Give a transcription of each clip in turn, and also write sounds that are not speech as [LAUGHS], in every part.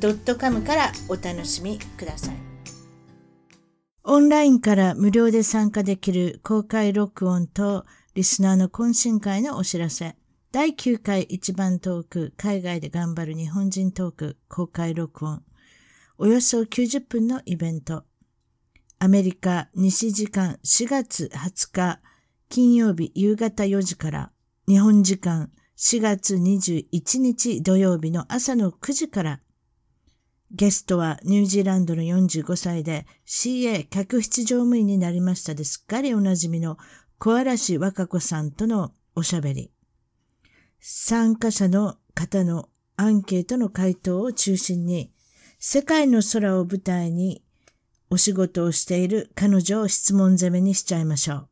.com からお楽しみくださいオンラインから無料で参加できる公開録音とリスナーの懇親会のお知らせ。第9回一番トーク、海外で頑張る日本人トーク、公開録音。およそ90分のイベント。アメリカ西時間4月20日、金曜日夕方4時から、日本時間4月21日土曜日の朝の9時から、ゲストはニュージーランドの45歳で CA 客室乗務員になりましたですっかりおなじみの小嵐和歌子さんとのおしゃべり。参加者の方のアンケートの回答を中心に、世界の空を舞台にお仕事をしている彼女を質問攻めにしちゃいましょう。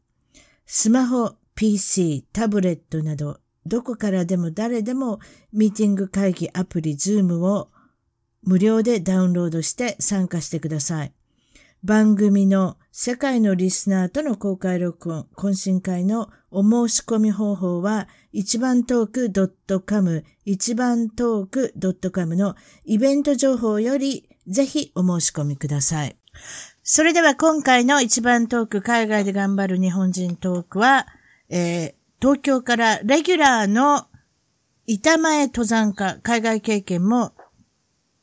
スマホ、PC、タブレットなど、どこからでも誰でもミーティング会議アプリ Zoom を無料でダウンロードして参加してください。番組の世界のリスナーとの公開録音、懇親会のお申し込み方法は、一番トーク .com、一番トーク .com のイベント情報より、ぜひお申し込みください。それでは今回の一番トーク、海外で頑張る日本人トークは、えー、東京からレギュラーの板前登山家、海外経験も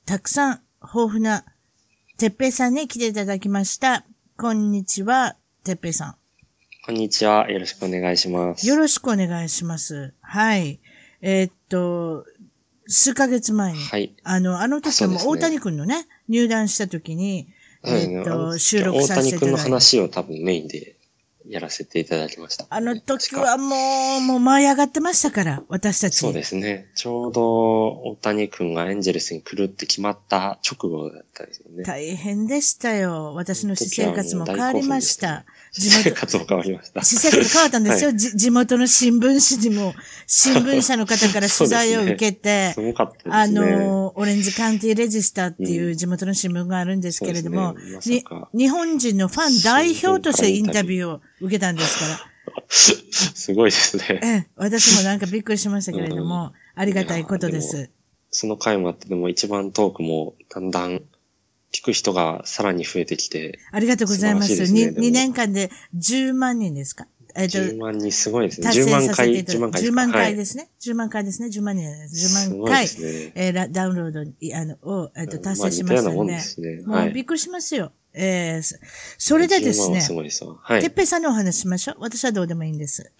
たくさん豊富なてっぺいさんに来ていただきました。こんにちは、てっぺいさん。こんにちは。よろしくお願いします。よろしくお願いします。はい。えー、っと、数ヶ月前に、はい、あの、あの時も大谷くんのね、入団した時に、えー、っと、収録させていただいて。大谷くんの話を多分メインでやらせていただきました。あの時はもう、もう舞い上がってましたから、私たち。そうですね。ちょうど、大谷くんがエンジェルスに来るって決まった直後だったですよね。大変でしたよ。私の私生活も変わりました。地元。私生活も変わりました。私生活変わったんですよ。はい、地元の新聞紙にも、新聞社の方から取材を受けて、すごかったですね。あの、オレンジカウンティレジスターっていう地元の新聞があるんですけれども、うんねま、日本人のファン代表としてインタビューを受けたんですから。すごいですね。ええ、私もなんかびっくりしましたけれども、うん、ありがたいことです。その回もあって、でも一番トークもだんだん聞く人がさらに増えてきて。ありがとうございます。すね、2, 2年間で10万人ですか？えっ、と、10万人すごいですね。10万回、10万回。10万回ですね。10万回ですね。10万人です。10万回、ね、えー、ダウンロードあのを、えっ、と、達成しましたんで。もうびっくりしますよ。えー、それでですね、すごいですはい、てっぺいさんのお話しましょう。私はどうでもいいんです。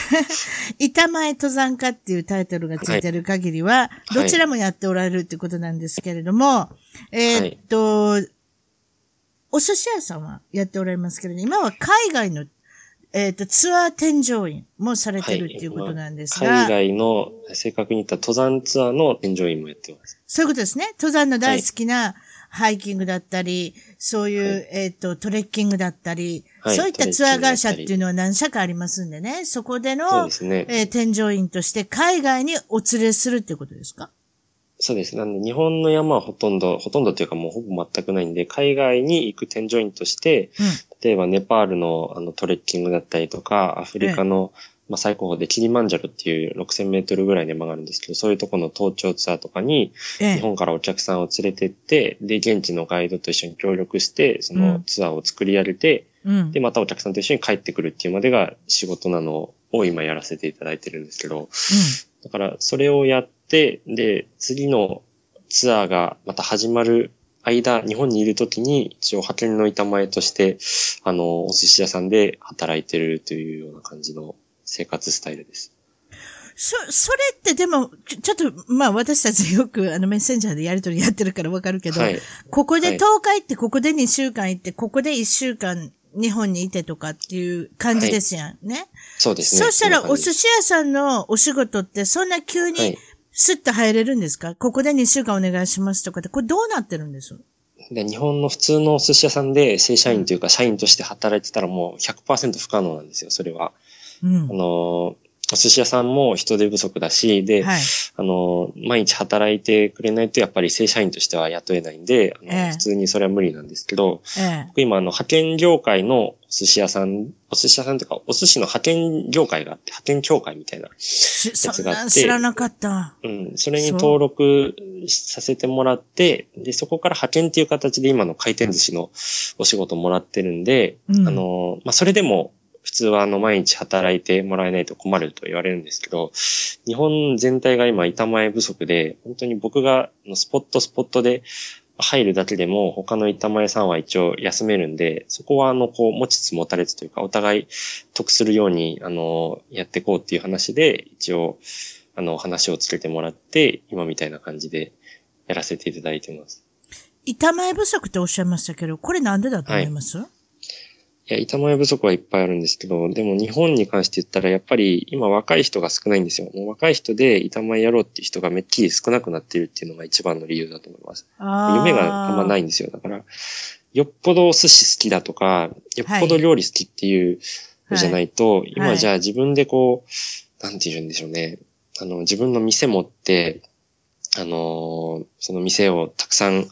[LAUGHS] 板前登山家っていうタイトルがついてる限りは、はい、どちらもやっておられるってことなんですけれども、はい、えー、っと、お寿司屋さんはやっておられますけれど、今は海外のえっ、ー、と、ツアー添乗員もされてるっていうことなんですが、はい、海外の、正確に言った登山ツアーの添乗員もやってます。そういうことですね。登山の大好きなハイキングだったり、そういう、はい、えっ、ー、と、トレッキングだったり、はい、そういったツアー会社っていうのは何社かありますんでね、そこでの、ね、えー、添乗員として海外にお連れするっていうことですか？そうです。なんで、日本の山はほとんど、ほとんどっていうかもうほぼ全くないんで、海外に行く添乗員として、うん、例えばネパールのあのトレッキングだったりとか、アフリカの、まあ、最高峰でキリマンジャロっていう6000メートルぐらいの山があるんですけど、そういうところの登頂ツアーとかに、日本からお客さんを連れてって、で、現地のガイドと一緒に協力して、そのツアーを作り上げて、うん、で、またお客さんと一緒に帰ってくるっていうまでが仕事なのを今やらせていただいてるんですけど、うん、だからそれをやって、で、次のツアーがまた始まる間、日本にいるときに、一応派遣の板前として、あの、お寿司屋さんで働いてるというような感じの生活スタイルです。そ、それってでも、ちょっと、まあ私たちよくあのメッセンジャーでやりとりやってるからわかるけど、はい、ここで10日行って、ここで2週間行って、ここで1週間日本にいてとかっていう感じですやん、ね？そうですね。そしたらお寿司屋さんのお仕事ってそんな急にスッと入れるんですか？ここで2週間お願いしますとかって、これどうなってるんです？で日本の普通のお寿司屋さんで正社員というか社員として働いてたらもう100%不可能なんですよ、それは。うん、あの、お寿司屋さんも人手不足だし、で、はい、あの、毎日働いてくれないとやっぱり正社員としては雇えないんで、あの、えー、普通にそれは無理なんですけど、えー、僕今あの、派遣業界のお寿司屋さん、お寿司屋さんというか、お寿司の派遣業界があって、派遣協会みたいなやつがあって。知らなかった。うん。それに登録させてもらって、で、そこから派遣っていう形で今の回転寿司のお仕事もらってるんで、うん、あの、まあ、それでも、普通はあの毎日働いてもらえないと困ると言われるんですけど、日本全体が今板前不足で、本当に僕がスポットスポットで入るだけでも他の板前さんは一応休めるんで、そこはあのこう持ちつ持たれつというかお互い得するようにあのやっていこうっていう話で一応あの話をつけてもらって今みたいな感じでやらせていただいてます。板前不足っておっしゃいましたけど、これなんでだと思います、はいいや、板前不足はいっぱいあるんですけど、でも日本に関して言ったらやっぱり今若い人が少ないんですよ。もう若い人で板前やろうっていう人がめっきり少なくなっているっていうのが一番の理由だと思います。夢があんまないんですよ。だから、よっぽどお寿司好きだとか、よっぽど料理好きっていうのじゃないと、はい、今じゃあ自分でこう、なんて言うんでしょうね。あの、自分の店持って、あの、その店をたくさん、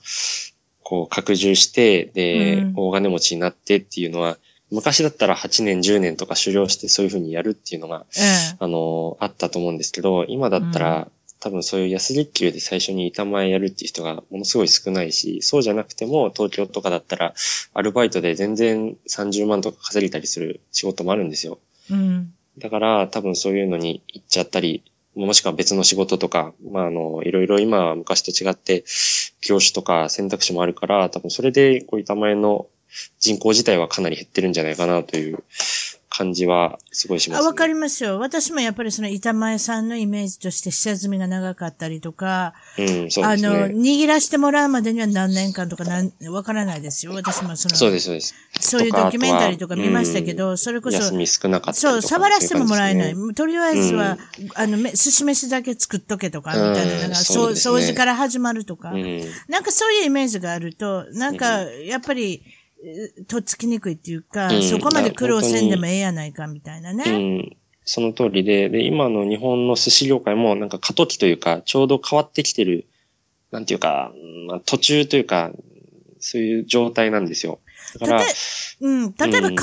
こう、拡充して、で、うん、大金持ちになってっていうのは、昔だったら8年、10年とか修行してそういうふうにやるっていうのが、あの、あったと思うんですけど、今だったら、多分そういう安月給で最初に板前やるっていう人がものすごい少ないし、そうじゃなくても東京とかだったらアルバイトで全然30万とか稼げたりする仕事もあるんですよ。うん、だから多分そういうのに行っちゃったり、もしくは別の仕事とか、まああの、いろいろ今は昔と違って業種とか選択肢もあるから、多分それでこう板前の人口自体はかなり減ってるんじゃないかなという感じはすごいします、ね、あ、わかりますよ。私もやっぱりその板前さんのイメージとして下積みが長かったりとか、うん、そうですね。あの、握らしてもらうまでには何年間とかなん、わからないですよ。私もその、そうです、そうです。そういうドキュメンタリーとか見ましたけど、うん、それこそ、休み少なかったそう、触らせてももらえない。とりあえずは、うん、あの、寿司飯だけ作っとけとか、みたいなのが、そう、ね、掃除から始まるとか、なんかそういうイメージがあると、なんか、やっぱり、とっつきにくいっていうか、うん、そこまで苦労せんでもええやないかみたいなね。うん。その通りで、で、今の日本の寿司業界もなんか過渡期というか、ちょうど変わってきてる、なんていうか、まあ、途中というか、そういう状態なんですよ。だから、うん、例えば回転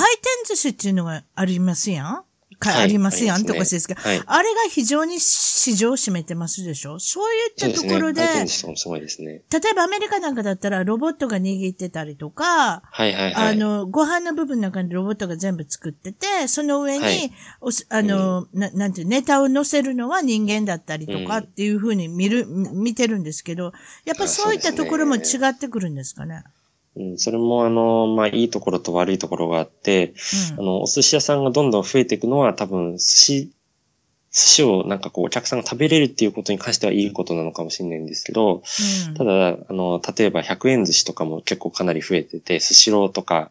寿司っていうのがありますやん、か、ありますやんとかですが、はい、あれが非常に市場を占めてますでしょ？そういったところで、でね、すごいですね。例えばアメリカなんかだったらロボットが握ってたりとか、はいはいはい、あの、ご飯の部分の中にロボットが全部作ってて、その上に、はい、あの、うん、な、なんていう、ネタを乗せるのは人間だったりとかっていうふうに見る、うん、見てるんですけど、やっぱそういったところも違ってくるんですかね？うん、それもあの、まあ、いいところと悪いところがあって、うん、あの、お寿司屋さんがどんどん増えていくのは多分、寿司、寿司をなんかこう、お客さんが食べれるっていうことに関してはいいことなのかもしれないんですけど、うん、ただ、あの、例えば100円寿司とかも結構かなり増えてて、寿司ローとか、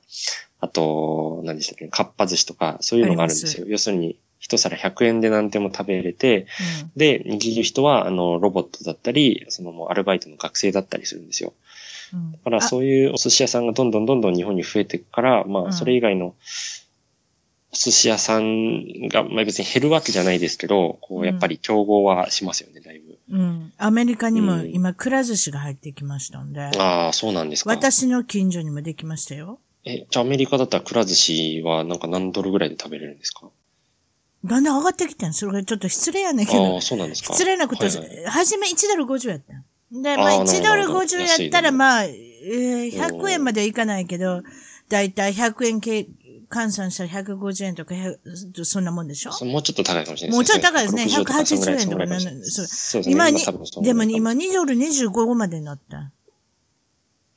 あと、何でしたっけ、かっぱ寿司とか、そういうのがあるんですよ。要するに、一皿100円で何でも食べれて、うん、で、握る人は、あの、ロボットだったり、そのもうアルバイトの学生だったりするんですよ。だからそういうお寿司屋さんがどんどんどんどん日本に増えていくから、まあそれ以外のお寿司屋さんが、まあ別に減るわけじゃないですけど、こうやっぱり競合はしますよね、だいぶ。うん。アメリカにも今、くら寿司が入ってきましたんで。ああ、そうなんですか。私の近所にもできましたよ。え、じゃあアメリカだったらくら寿司はなんか何ドルぐらいで食べれるんですか？だんだん上がってきてん。それがちょっと失礼やねんけど。ああ、そうなんですか。失礼なこと、はいはい、初め1ドル50やったん。で、まあ、1ドル50やったら、まあ、えー、100円まではいかないけど、だいたい100円計、換算したら150円とか、そんなもんでしょ？もうちょっと高いかもしれないもうちょっと高いですね。180円とかそうそう今に、でも今2ドル25までになった。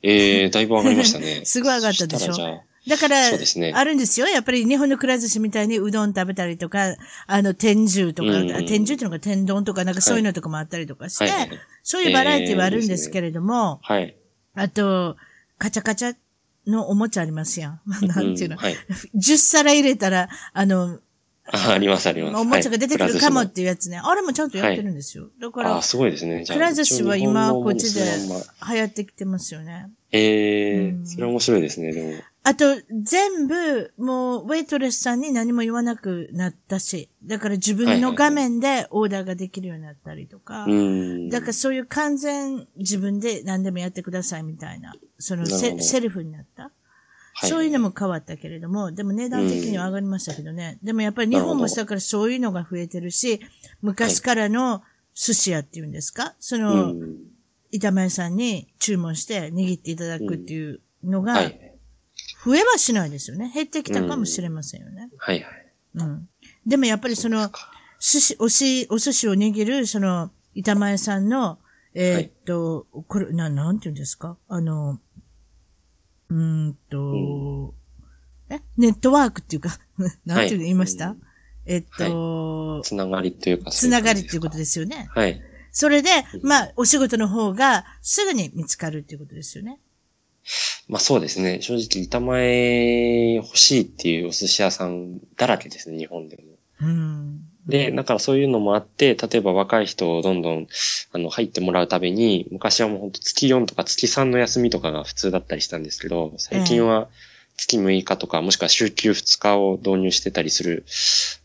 ええー、だいぶ上がりましたね。[LAUGHS] すごい上がったでしょ？だから、ね、あるんですよ。やっぱり日本のくら寿司みたいにうどん食べたりとか、あの、天重とか、うんうん、天重っていうのが天丼とか、なんかそういうのとかもあったりとかして、はいそういうバラエティはあるんですけれども、はい。あと、カチャカチャのおもちゃありますやん。[LAUGHS] なんていうの。うんはい、10皿入れたら、あの、あ、ありますあります。おもちゃが出てくるかもっていうやつね。あれもちゃんとやってるんですよ。だから、あ、すごいですね。くら寿司は今こっちで流行ってきてますよね。ええー、それ面白いですね、でも。あと、全部、もう、ウェイトレスさんに何も言わなくなったし、だから自分の画面でオーダーができるようになったりとか、だからそういう完全自分で何でもやってくださいみたいな、そのセセルフになった。そういうのも変わったけれども、でも値段的には上がりましたけどね。でもやっぱり日本もだからそういうのが増えてるし、昔からの寿司屋っていうんですか？その、板前さんに注文して握っていただくっていうのが、増えはしないですよね。減ってきたかもしれませんよね。はいはい。うん。でもやっぱりその、寿司、おし、お寿司を握る、その、板前さんの、えー、っと、はい、これ、な、なんて言うんですか？あの、うんと、うん、え？ネットワークっていうか [LAUGHS] なんて言いました、はい、えっと、はい、つながりというかつながりっていうことですよね。はい。それで、まあ、お仕事の方がすぐに見つかるっていうことですよね。まあそうですね。正直、板前欲しいっていうお寿司屋さんだらけですね、日本でも。うん。で、だからそういうのもあって、例えば若い人をどんどん、あの、入ってもらうたびに、昔はもう本当月4とか月3の休みとかが普通だったりしたんですけど、最近は月6日とか、もしくは週休2日を導入してたりする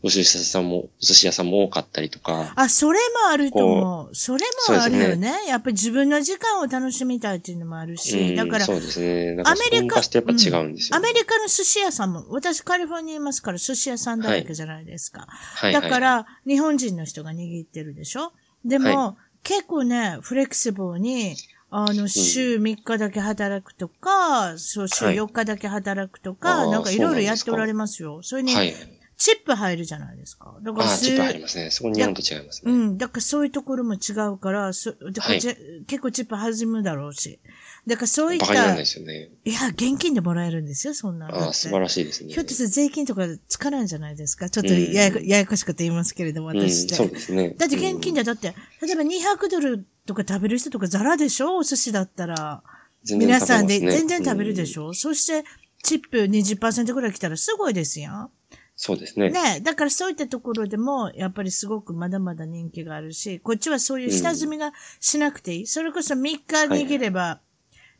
お寿司屋さんも、お寿司屋さんも多かったりとか。あ、それもあると思う。それもあるよね。ねやっぱり自分の時間を楽しみたいっていうのもあるし。だから、そうですね。アメリカ、やっぱ違うんですよ、ねうん、アメリカの寿司屋さんも、私カリフォルニアいますから寿司屋さんだらけじゃないですか。はい、だから、日本人の人が握ってるでしょでも、はい、結構ね、フレキシブルに、あの、週3日だけ働くとか、うん、そう、週4日だけ働くとか、はい、なんかいろいろやっておられますよ。それに、はい、チップ入るじゃないですか。だから、チップ入りますね。そこ日本と違いますね。うん。だからそういうところも違うから、そだから、はい、結構チップ弾むだろうし。だからそういった。バカにならないですよね。いや、現金でもらえるんですよ、そんなああ、素晴らしいですね。ひょっとすると税金とかつかないんじゃないですかちょっとやや,、ややこしくて言いますけれども、私って。そうですね。だって現金で、だって、例えば200ドルとか食べる人とかザラでしょ？お寿司だったら。ね、皆さんで全然食べるでしょ、うん、そして、チップ20%ぐらい来たらすごいですやん。そうですね。ねだからそういったところでも、やっぱりすごくまだまだ人気があるし、こっちはそういう下積みがしなくていい。うん、それこそ3日握れば、はい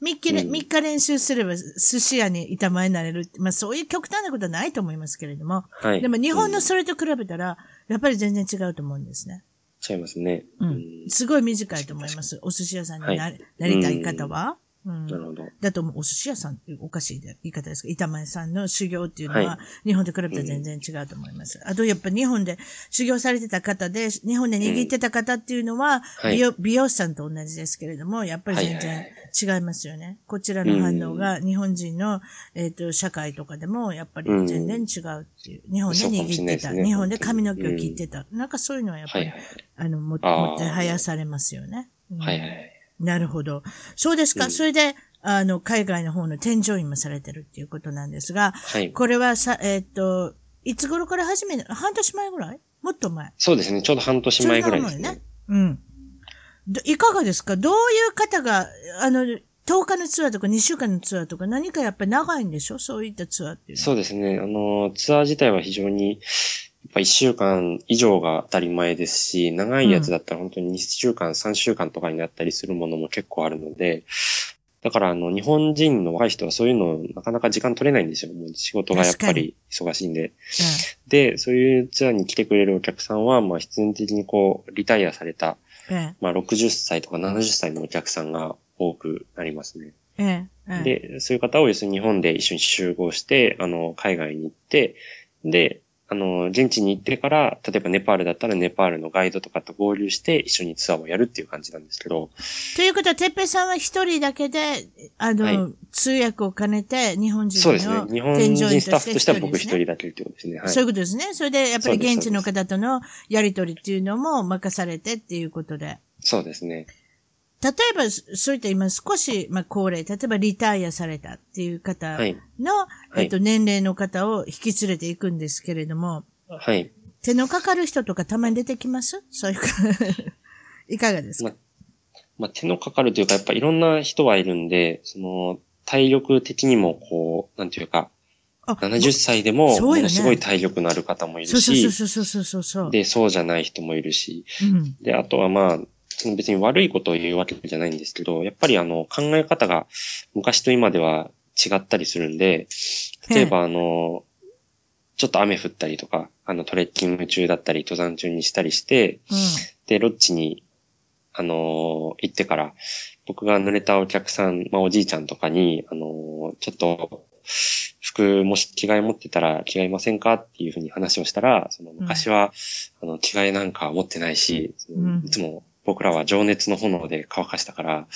3日,、うん、日練習すれば寿司屋に板前になれる。まあそういう極端なことはないと思いますけれども。はい。でも日本のそれと比べたら、やっぱり全然違うと思うんですね。違いますね。うん。すごい短いと思います。お寿司屋さんにな,、はい、なりたい方は。うん、なるほど。だとお寿司屋さんっておかしい言い方ですけど、板前さんの修行っていうのは、日本と比べたら全然違うと思います。あと、やっぱ日本で修行されてた方で、日本で握ってた方っていうのは、美容美容師さんと同じですけれども、やっぱり全然違いますよね。こちらの反応が日本人の、えっ、と、社会とかでも、やっぱり全然違うっていう。日本で握ってた。日本で髪の毛を切ってた。なんかそういうのはやっぱり、あの、も、もってはやされますよね。はいはい。なるほど。そうですか。うん、それで、あの、海外の方の添乗員もされてるっていうことなんですが、はい。これはさ、えっ、ー、と、いつ頃から始める半年前ぐらい？もっと前？そうですね。ちょうど半年前ぐらいですね。ね。うん。いかがですか？どういう方が、あの、10日のツアーとか2週間のツアーとか何かやっぱり長いんでしょ？そういったツアーっていうそうですね。あの、ツアー自体は非常に、やっぱ1週間以上が当たり前ですし、長いやつだったら本当に2週間、3週間とかになったりするものも結構あるので、だから、あの、日本人の若い人はそういうのなかなか時間取れないんですよ。もう仕事がやっぱり忙しいんで。うん、で、そういうツアーに来てくれるお客さんは、まあ、必然的にこう、リタイアされた、うん、まあ、60歳とか70歳のお客さんが多くなりますね。うん、で、そういう方を要するに日本で一緒に集合して、あの、海外に行って、で、あの、現地に行ってから、例えばネパールだったらネパールのガイドとかと合流して一緒にツアーをやるっていう感じなんですけど。ということは、てっぺさんは一人だけで、あの、はい、通訳を兼ねて、日本人のそうですね。日本人スタッフとしては僕一人だけってことですね。はい。そういうことですね。それで、やっぱり現地の方とのやりとりっていうのも任されてっていうことで。そうですね。例えば、そういった今少し、まあ、高齢、例えばリタイアされたっていう方の、はい、えっと、年齢の方を引き連れていくんですけれども、はい。手のかかる人とかたまに出てきます？[LAUGHS] そういうかいかがですか、ま、まあ、手のかかるというか、やっぱいろんな人はいるんで、その、体力的にもこう、なんていうか、70歳でも、ものすごい体力のある方もいるし、そうそうそうそうそう。で、そうじゃない人もいるし、うん。で、あとはまあ、別に悪いことを言うわけじゃないんですけど、やっぱりあの、考え方が昔と今では違ったりするんで、例えばあの、ちょっと雨降ったりとか、あの、トレッキング中だったり、登山中にしたりして、うん、で、ロッジに、あの行ってから、僕が濡れたお客さん、まあ、おじいちゃんとかに、あのちょっと、服もし着替え持ってたら着替えませんかっていうふうに話をしたら、その昔は、うん、あの着替えなんか持ってないし、うん、いつも僕らは情熱の炎で乾かしたから、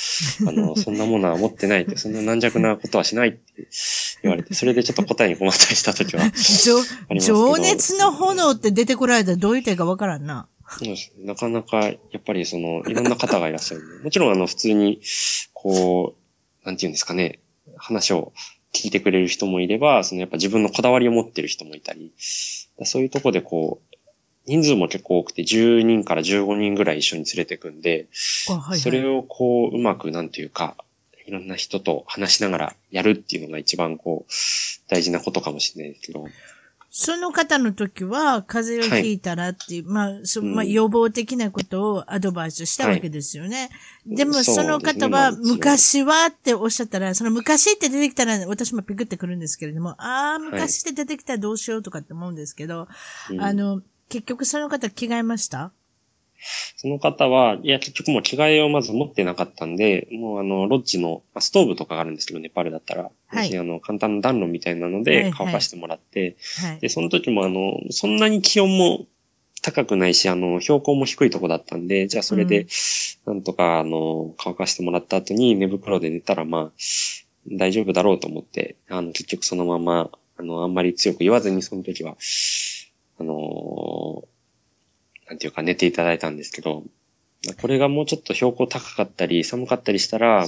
あの、[LAUGHS] そんなものは持ってないって、そんな軟弱なことはしないって言われて、それでちょっと答えに困ったりした時は情熱の炎って出てこられたらどういう点かわからんな。なかなか、やっぱりその、いろんな方がいらっしゃる。もちろんあの、普通に、こう、なんて言うんですかね、話を聞いてくれる人もいれば、そのやっぱ自分のこだわりを持ってる人もいたり、そういうとこでこう、人数も結構多くて、10人から15人ぐらい一緒に連れてくんで、はいはい、それをこう、うまくなんていうか、いろんな人と話しながらやるっていうのが一番こう、大事なことかもしれないですけど。その方の時は、風邪をひいたらっていう、はい、まあ、そまあ、予防的なことをアドバイスしたわけですよね。はい、でも、その方は、昔はっておっしゃったら、その昔って出てきたら、私もピクってくるんですけれども、ああ、昔って出てきたらどうしようとかって思うんですけど、はい、あの、結局その方着替えました？その方は、いや、結局もう着替えをまず持ってなかったんで、もうあの、ロッジの、まあ、ストーブとかがあるんですけど、ネパールだったら。はい。あの、簡単な暖炉みたいなので乾かしてもらって、はい、はい、で、その時もあの、そんなに気温も高くないし、あの、標高も低いとこだったんで、じゃあそれで、なんとか、あの、乾かしてもらった後に寝袋で寝たら、まあ、大丈夫だろうと思って、あの、結局そのまま、あの、あんまり強く言わずに、その時は、あのなんていうか寝ていただいたんですけど、これがもうちょっと標高高かったり寒かったりしたら、もう、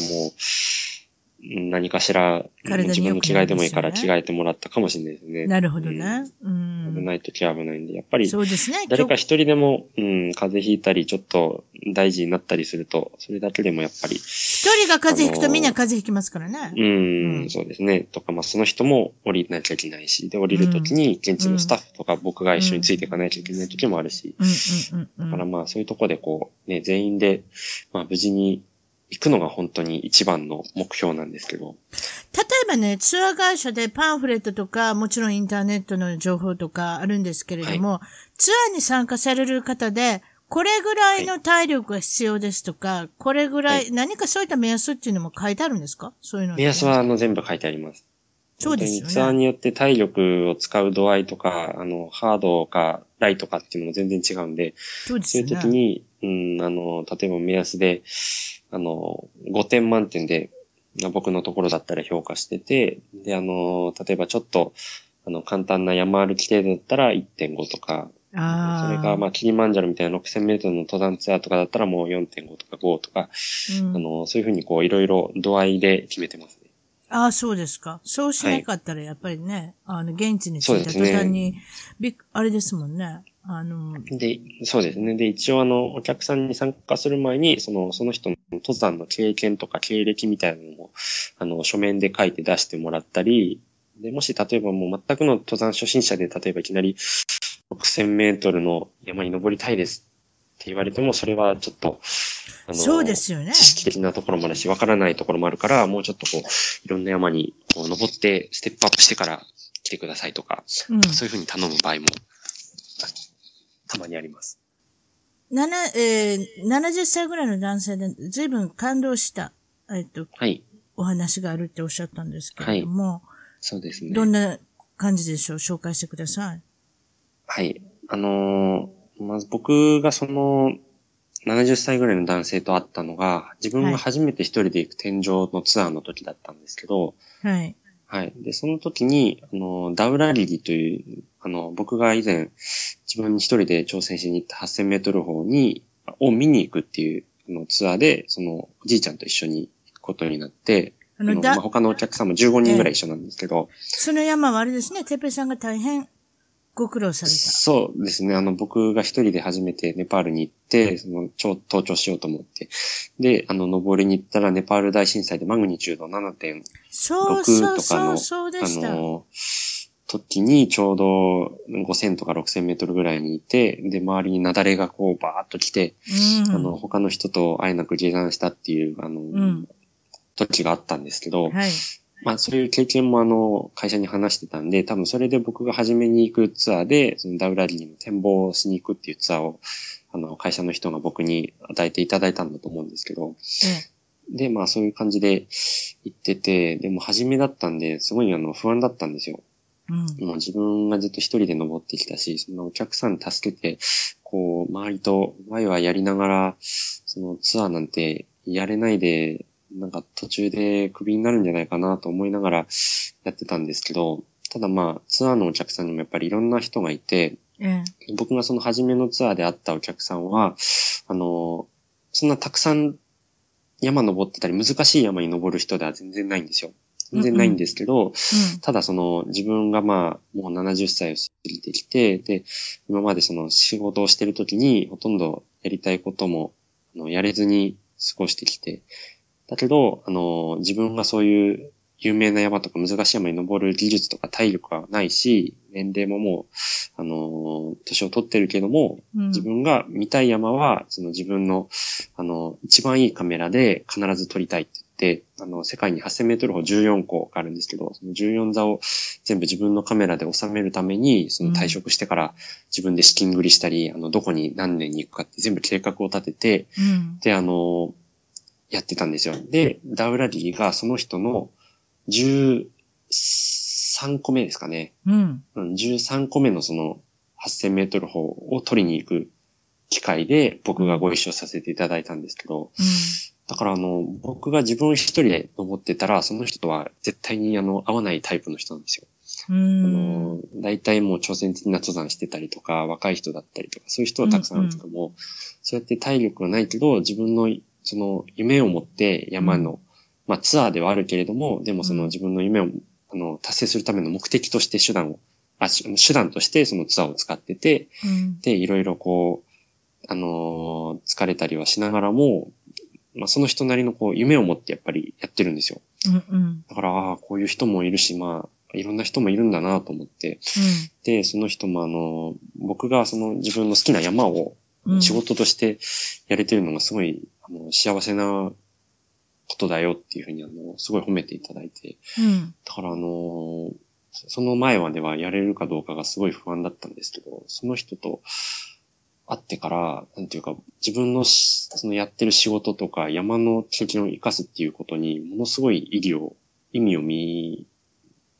何かしら、自分の着替えでもいいから着替えてもらったかもしれないですね。なるほどね。うん。危ない時は危ないんで、やっぱり、そうですね。誰か一人でも、うん、風邪ひいたり、ちょっと大事になったりすると、それだけでもやっぱり。一人が風邪ひくとみんな風邪ひきますからね。うん、うん、そうですね。とか、まあその人も降りなきゃいけないし、で、降りる時に現地のスタッフとか僕が一緒についていかなきゃいけない時もあるし。だからまあそういうとこでこう、ね、全員で、まあ無事に行くのが本当に一番の目標なんですけど。例えばね、ツアー会社でパンフレットとか、もちろんインターネットの情報とかあるんですけれども、はい、ツアーに参加される方で、これぐらいの体力が必要ですとか、はい、これぐらい、何かそういった目安っていうのも書いてあるんですか？そういうの。目安はあの全部書いてあります。そうですよね。ツアーによって体力を使う度合いとか、あの、ハードかライトかっていうのも全然違うんで、そうですね。そういう時に、うん、あの、例えば目安で、あの、5点満点で、僕のところだったら評価してて、で、あの、例えばちょっと、あの、簡単な山歩き程度だったら1.5とか、あそれが、まあ、キリマンジャロみたいな6000メートルの登山ツアーとかだったらもう4.5とか5とか、うん、あの、そういうふうにこう、いろいろ度合いで決めてますね。ああ、そうですか。そうしなかったらやっぱりね、はい、あの、現地に着いた途端に、ね、あれですもんね。あの、で、そうですね。で、一応あの、お客さんに参加する前に、その、その人の登山の経験とか経歴みたいなのも、あの、書面で書いて出してもらったり、で、もし例えばもう全くの登山初心者で、例えばいきなり6000メートルの山に登りたいですって言われても、それはちょっと、あの、そうですよね。知識的なところもあるし、わからないところもあるから、もうちょっとこう、いろんな山にこう登って、ステップアップしてから来てくださいとか、うん、そういうふうに頼む場合もたまにあります。七、えー、70歳ぐらいの男性で随分感動した、えっと、はい。お話があるっておっしゃったんですけれども、はい、そうですね。どんな感じでしょう？紹介してください。はい。あのー、まず僕がその、70歳ぐらいの男性と会ったのが、自分が初めて一人で行く天井のツアーの時だったんですけど、はい。はい。で、その時に、あの、ダウラリリという、あの、僕が以前、自分一人で挑戦しに行った8000メートル方に、を見に行くっていうのツアーで、その、おじいちゃんと一緒に行くことになって、あの、まあ、他のお客さんも15人ぐらい一緒なんですけど、えー、その山はあれですね、てっぺさんが大変ご苦労された。そうですね。あの、僕が一人で初めてネパールに行って、その、超登頂しようと思って。で、あの、登りに行ったら、ネパール大震災でマグニチュード7.6とかの、そう。あの、時にちょうど5000とか6000メートルぐらいにいて、で、周りに雪崩がこうバーッと来て、うんあの、他の人と会えなく下山したっていう、あの、ん時があったんですけど、はい。まあそういう経験もあの、会社に話してたんで、多分それで僕が初めに行くツアーで、そのダウラリーの展望をしに行くっていうツアーを、あの、会社の人が僕に与えていただいたんだと思うんですけど、えで、まあそういう感じで行ってて、でも初めだったんで、すごいあの、不安だったんですよ。え。うん。もう自分がずっと一人で登ってきたし、そのお客さん助けて、こう、周りとワイワイやりながら、そのツアーなんてやれないで、なんか途中でクビになるんじゃないかなと思いながらやってたんですけど、ただまあ、ツアーのお客さんにもやっぱりいろんな人がいて、ええ。僕がその初めのツアーで会ったお客さんは、あの、そんなたくさん山登ってたり、難しい山に登る人では全然ないんですよ。全然ないんですけど、ただその自分がまあもう70歳を過ぎてきて、で、今までその仕事をしてる時にほとんどやりたいこともあのやれずに過ごしてきて、だけど、あの、自分がそういう有名な山とか難しい山に登る技術とか体力はないし、年齢ももう、あの、年を取ってるけども、うん。自分が見たい山は、その自分の、あの、一番いいカメラで必ず撮りたいって言って、あの、世界に8000メートル歩14個あるんですけど、その14座を全部自分のカメラで収めるために、その退職してから自分で資金繰りしたり、あの、どこに何年に行くかって全部計画を立てて、うん。で、あの、やってたんですよ。で、ダウラリーがその人の13個目ですかね。うん。うん13個目のその8000メートル歩を取りに行く機会で僕がご一緒させていただいたんですけど、だからあの、僕が自分一人で登ってたら、その人とは絶対にあの、合わないタイプの人なんですよ。うあん。の、大体もう挑戦的な登山してたりとか、若い人だったりとか、そういう人はたくさんあるけども、そうやって体力がないけど、自分のその夢を持って山の、まあツアーではあるけれども、でもその自分の夢をあの達成するための目的として手段を、あし手段としてそのツアーを使ってて、うん。で、いろいろこう、あのー疲れたりはしながらも、まあその人なりのこう夢を持ってやっぱりやってるんですよ。うん。うん。だから、ああ、こういう人もいるし、まあ、いろんな人もいるんだなと思って、で、その人もあの、僕がその自分の好きな山をうん。仕事としてやれてるのがすごい、あの、幸せなことだよっていうふうにあの、すごい褒めていただいて、うん。だからあの、その前まではやれるかどうかがすごい不安だったんですけど、その人と会ってから、なんていうか、自分のしそのやってる仕事とか山の経験を生かすっていうことに、ものすごい意義を、意味を見、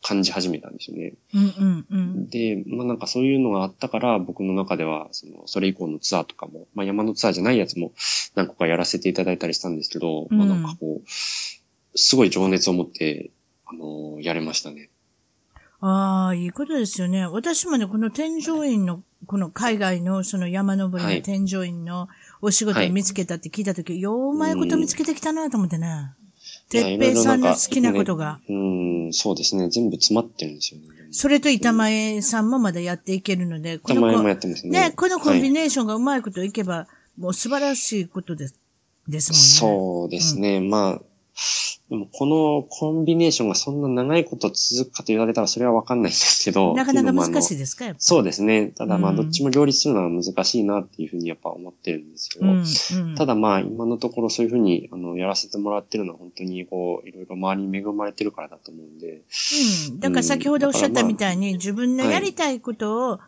感じ始めたんですよね。うん。うん。うん。で、まあなんかそういうのがあったから、僕の中では、その、それ以降のツアーとかも、まあ山のツアーじゃないやつも何個かやらせていただいたりしたんですけど、うんまあなんかこう、すごい情熱を持って、あのやれましたね。ああ、いいことですよね。私もね、この添乗員の、この海外のその山登りはいの添乗員のお仕事を見つけたって聞いたとき、よううまいこと見つけてきたなと思ってね。いやてっぺいさんの好きなことが。うーん、そうですね。全部詰まってるんですよね。それと板前さんもまだやっていけるので、このこたまにもやってますね。ね、このコンビはいネーションがうまいこといけば、もう素晴らしいことです、ですもんね。そうですね。まあ、でもこのコンビネーションがそんな長いこと続くかと言われたらそれはわかんないんですけど。なかなか難しいい。ですか、やっぱそうですね。ただまあ、うんどっちも両立するのは難しいなっていうふうにやっぱ思ってるんですけど。うんうん、ただまあ、今のところそういうふうに、あの、やらせてもらってるのは本当にこう、いろいろ周りに恵まれてるからだと思うんで。うん。だから先ほどおっしゃったみたいに、自分のやりたいことを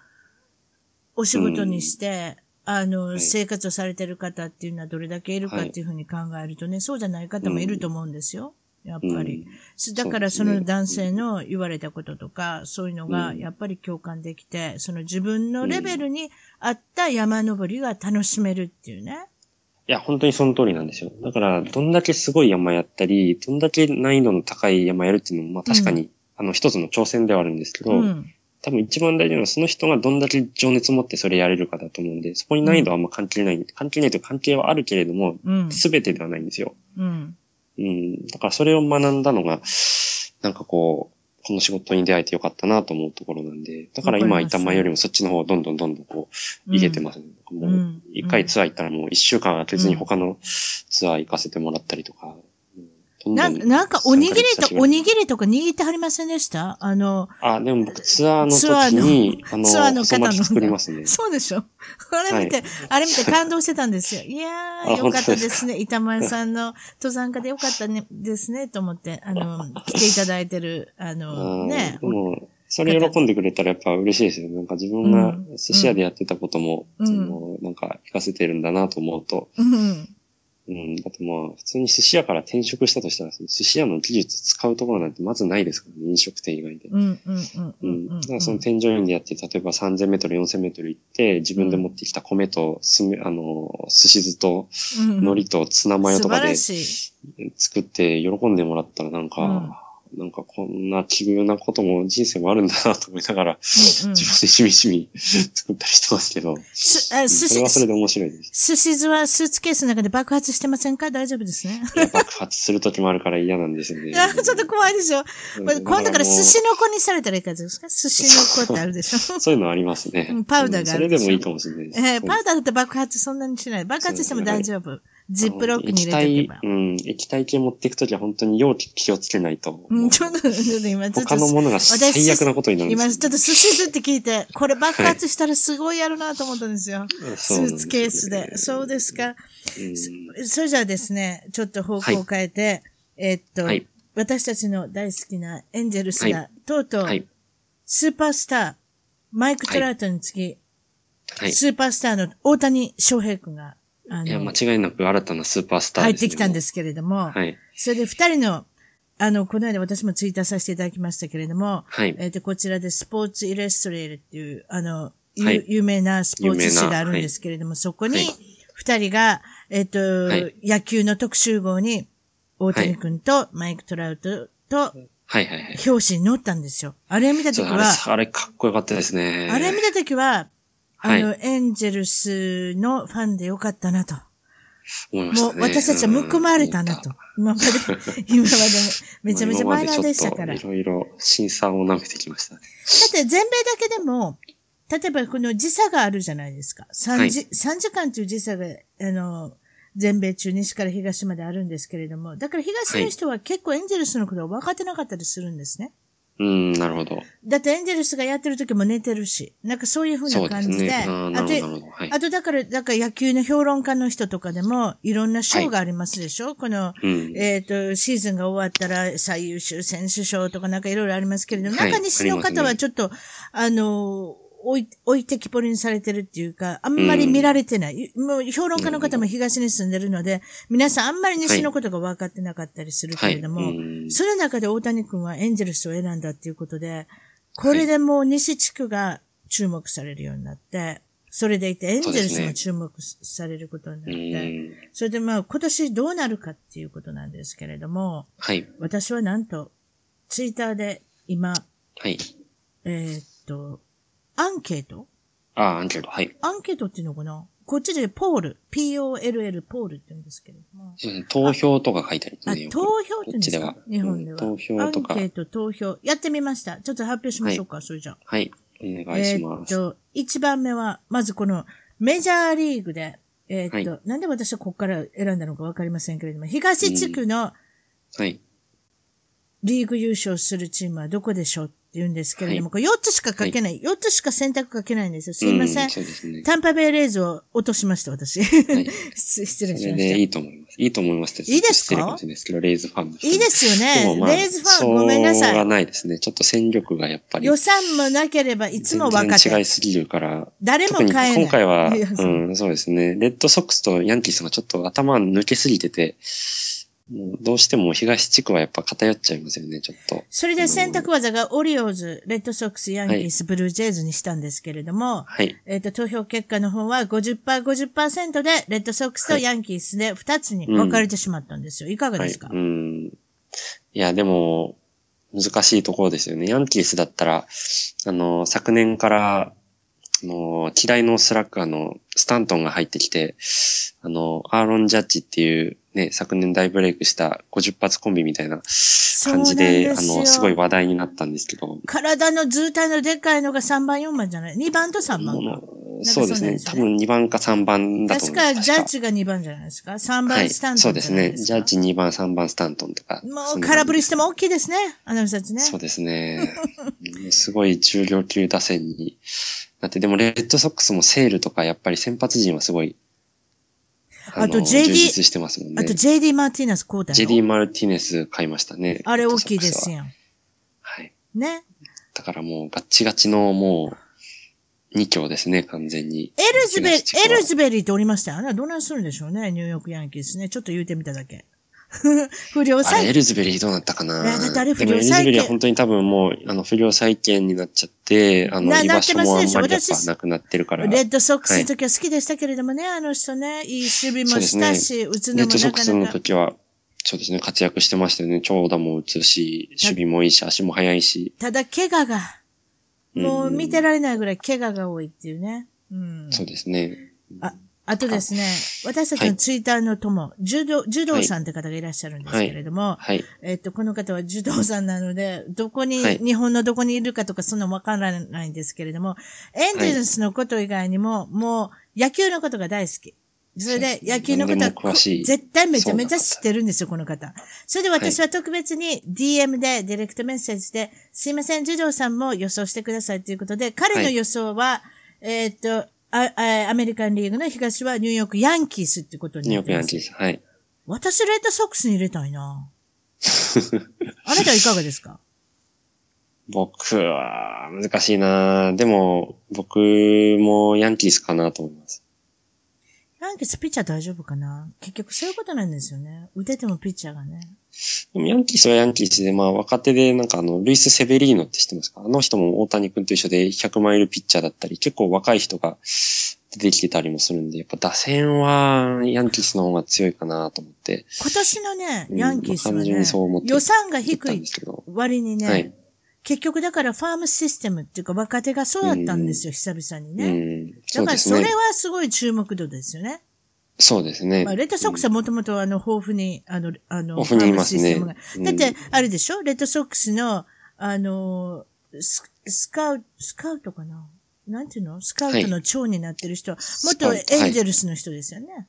お仕事にして、あの、い生活をされてる方っていうのはどれだけいるかっていうふうに考えるとね、そうじゃない方もいると思うんですよ。やっぱり。だからその男性の言われたこととか、そういうのがうんやっぱり共感できて、その自分のレベルに合った山登りが楽しめるっていうね。いや、本当にその通りなんですよ。だから、どんだけすごい山やったり、どんだけ難易度の高い山やるっていうのも、まあ確かに、あの、一つの挑戦ではあるんですけど、うん。多分一番大事なのはその人がどんだけ情熱を持ってそれやれるかだと思うんで、そこに難易度はあんま関係ない。関係ないというか関係はあるけれども、うん。すべてではないんですよ。うん。うん。だからそれを学んだのが、なんかこう、この仕事に出会えてよかったなと思うところなんで、だから今わかります板前よりもそっちの方どんどんどんどんこう、入れてますね。もうんう、一回ツアー行ったらもう一週間空けずに他のツアー行かせてもらったりとか、うんな、なんかおにぎりと、おにぎりとか握ってはりませんでした？あの、あ、でも僕ツアーの時に、あの、[LAUGHS] ツアーの方の。作りますね。そうでしょあれ見て、はい、あれ見て感動してたんですよ。いやー、よかったですね。板前さんの登山家でよかったね、ですね、と思って、あの、来ていただいてる、あの、[LAUGHS] ね。それ喜んでくれたらやっぱ嬉しいですよ。なんか自分が寿司屋でやってたことも、うん、そのなんか活かせてるんだなと思うと、うん、うん。だってまあ、普通に寿司屋から転職したとしたら、寿司屋の技術使うところなんてまずないですからね、飲食店以外で。うん、うん、うん。だからその添乗員でやって、例えば3000メートル、4000メートル行って、自分で持ってきた米と、すめ、あの、寿司酢と、海苔とツナマヨとかで、作って喜んでもらったらなんか、なんかこんな奇遇なことも人生もあるんだなと思いながら、うんうん、自分でしみしみ作ったりしてますけど、すあ寿司それはそれで面白いです。寿司酢はスーツケースの中で爆発してませんか？大丈夫ですね。爆発する時もあるから嫌なんですよね。いや、ちょっと怖いでしょ。今度から寿司の子にされたらいかがですか？寿司の子ってあるでしょ。[LAUGHS] そういうのありますね。パウダーがあるそれでもいいかもしれないです。えー、パウダーだって爆発そんなにしない。爆発しても大丈夫。ジップロックに入れておけば。うん、液体系持っていくときは本当に容器気をつけないと。うん、ちょっと、ちょっと今、他のものが最悪なことになる今、ちょっと寿司ずって聞いて、これ爆発したらすごいやるなと思ったんですよ。はい、スーツケースで。そうですか。それじゃあですね、ちょっと方向を変えて、はい、えー、っと、はい、私たちの大好きなエンジェルスが、とうとう、スーパースター、マイク・トラウトに次、スーパースターの大谷翔平君がいや、間違いなく新たなスーパースターです、ね、入ってきたんですけれども、はい。それで二人の、あの、この間私もツイッターさせていただきましたけれども、はい。えっ、ー、と、こちらでスポーツイレストレールっていう、あの、はい、有名なスポーツ誌があるんですけれども、はい、そこに、二人が、えっ、ー、と、はい、野球の特集号に、大谷君とマイク・トラウトと、はい。はい。はい。表紙に載ったんですよ。あれ見たときはあ、あれかっこよかったですね。あれ見たときは、あの、エンジェルスのファンでよかったなと。思いました、ね、もう私たちは報まれたなと。今まで、[LAUGHS] 今までめちゃめちゃマイナーでしたから。いろいろ審査を舐めてきました、だって全米だけでも、例えばこの時差があるじゃないですか。3時、はい、3時間という時差が、あの、全米中西から東まであるんですけれども、だから東の人は結構エンジェルスのことを分かってなかったりするんですね。うん、なるほど。だってエンジェルスがやってる時も寝てるし、なんかそういう風な感じで、でね、あと、はい、あとだから、だから野球の評論家の人とかでも、いろんな賞がありますでしょ、はい、この、うん、えっ、ー、と、シーズンが終わったら最優秀選手賞とかなんかいろいろありますけれども、はい、中西の方はちょっと、あの、置い置いてきぼりにされてるっていうか、あんまり見られてない。うん、もう評論家の方も東に住んでるので、皆さんあんまり西のことが分かってなかったりするけれども、はい、その中で大谷君はエンジェルスを選んだっていうことで、これでもう西地区が注目されるようになって、それでいてエンジェルスも注目されることになって、そ、ね,、れでまあ今年どうなるかっていうことなんですけれども、はい、私はなんと、ツイッターで今、はい、えっと、アンケート？ああ、アンケート、はい。アンケートっていうのかな？こっちでポール、P-O-L-L、ポールって言うんですけれども。投票とか書いてあるね。投票って言うんですか？日本では、投票とか。アンケート、投票。やってみました。ちょっと発表しましょうか、はい、それじゃはい。お願いします。えー、っと、一番目は、まずこの、メジャーリーグで、えー、っと、はい、なんで私はここから選んだのかわかりませんけれども、東地区の、はい。リーグ優勝するチームはどこでしょう？言うんですけれども、はい、これ4つしか書けない、はい、4つしか選択書けないんですよ。すいません。うんね、タンパベイレーズを落としました、私。はい、[LAUGHS] 失礼しました。ね、いいと思います。いいと思いますいいですか？いいですけど、レーズファンのいいですよね。まあ、レーズファン、ごめんなさい。がないですね。ちょっと戦力がやっぱり。予算もなければいつも若手。違いすぎるから。誰も買えない。今回は、[LAUGHS] うん、そうですね。レッドソックスとヤンキースがちょっと頭抜けすぎてて、どうしても東地区はやっぱ偏っちゃいますよね、ちょっと。それで選択技がオリオーズ、レッドソックス、ヤンキース、はい、ブルージェイズにしたんですけれども、はい。えっ、ー、と、投票結果の方は50%、50%で、レッドソックスとヤンキースで2つに分かれてしまったんですよ。はい、いかがですか、はい、うん。いや、でも、難しいところですよね。ヤンキースだったら、あの、昨年から、あの、嫌いのスラッガーのスタントンが入ってきて、あの、アーロン・ジャッジっていう、ね、昨年大ブレイクした50発コンビみたいな感じで、あの、すごい話題になったんですけど、体の図体のでっかいのが3番、4番じゃない ?2 番と3番そうですね。多分2番か3番だと確思います。か、ジャッジが2番じゃないですか ?3 はい。番スタントンそうですね。ジャッジ2番、3番スタントンとか。もうん空振りしても大きいですね。あの人たちね。そうですね。うんすごい重量級打線に。だってでもレッドソックスもセールとかやっぱり先発陣はすごい。あとの JD 充実してますもんね。あと JD マーティナス交代。JD マルティネス買いましたね。あれ大きいですよ。やん。はい。ね？だからもうガッチガチのもう2強ですね、完全に。エルズベリ東地区、はエルズベリーっておりましたよね。どうなんするんでしょうね。ニューヨークヤンキースね。ちょっと言うてみただけ。[LAUGHS] 不良あれ、再エルズベリーどうなったかないやだってあれ不良でもエルズベリーは本当に多分もう、あの、不良再建になっちゃって、あの、な居場所もあんまりやっぱなくなってるから。レッドソックスの時は好きでしたけれどもね、あの人ね、いい守備もしたし、打つレのもッドソックスなかなか。の時は、そうですね、活躍してましたよね。長打も打つし、守備もいいし、足も速いし。ただ、怪我が、もう見てる。られないぐらい怪我が多いっていうね。うん。そうですね。あ、あとですね、私たちのツイッターの友、柔道、柔道さんって方がいらっしゃるんですけれども、はい。えっと、この方は柔道さんなので、どこに、はい。日本のどこにいるかとか、そんなわからないんですけれども、エンゼルスのこと以外にも、もう野球のことが大好き。それで野球のことは絶対めちゃめちゃ知ってるんですよ、この方。それで私は特別に DM で、ディレクトメッセージで、すいません、柔道さんも予想してくださいということで、彼の予想は、えっと、ああアメリカンリーグの東はニューヨークヤンキースってことにニュー。ヨークヤンキース。はい。私、レッドソックスに入れたいな。[LAUGHS] あなたはいかがですか？僕は、難しいなでも、僕もヤンキースかなと思います。ヤンキースピッチャー大丈夫かな？結局そういうことなんですよね。打ててもピッチャーがね。でもヤンキースはヤンキースで、まあ若手でなんかあの、ルイス・セベリーノって知ってますか？あの人も大谷君と一緒で100マイルピッチャーだったり、結構若い人が出てきてたりもするんで、やっぱ打線はヤンキースの方が強いかなと思って。今年のね、うんヤンキースはねう思っ、て予算が低い。割にね、はい結局だからファームシステムっていうか若手がそうだったんですよ、久々にうね。うですねからそれ。はすごい注目度ですよね。そうですね。まあ、レッドソックスはもともとあの、豊富に、あの、あの、豊富にいますねだって、あれでしょ？レッドソックスの、あの、ススカウト、スカウトかな？なんていうの？スカウトの長になってる人は、元エンジェルスの人ですよね。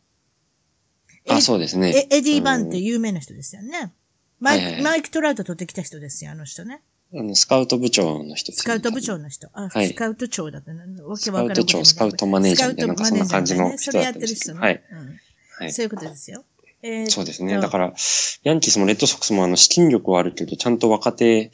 あ、そうですね。えエディ・バンってうん有名な人ですよね。マイク、マイク・トラウト取ってきた人ですよ、あの人ね。あの、スカウト部長の人ですねスカウト部長の人。あ、はいスカウト長だったな。わけスカわからんことウト長、スカウトマネージャーみたいな、そんな感じのそれやっ人だったん。ですけど。はい。うんはいそういうことですよ。えーそうですね。だから、ヤンキースもレッドソックスもあの、資金力はあるけど、ちゃんと若手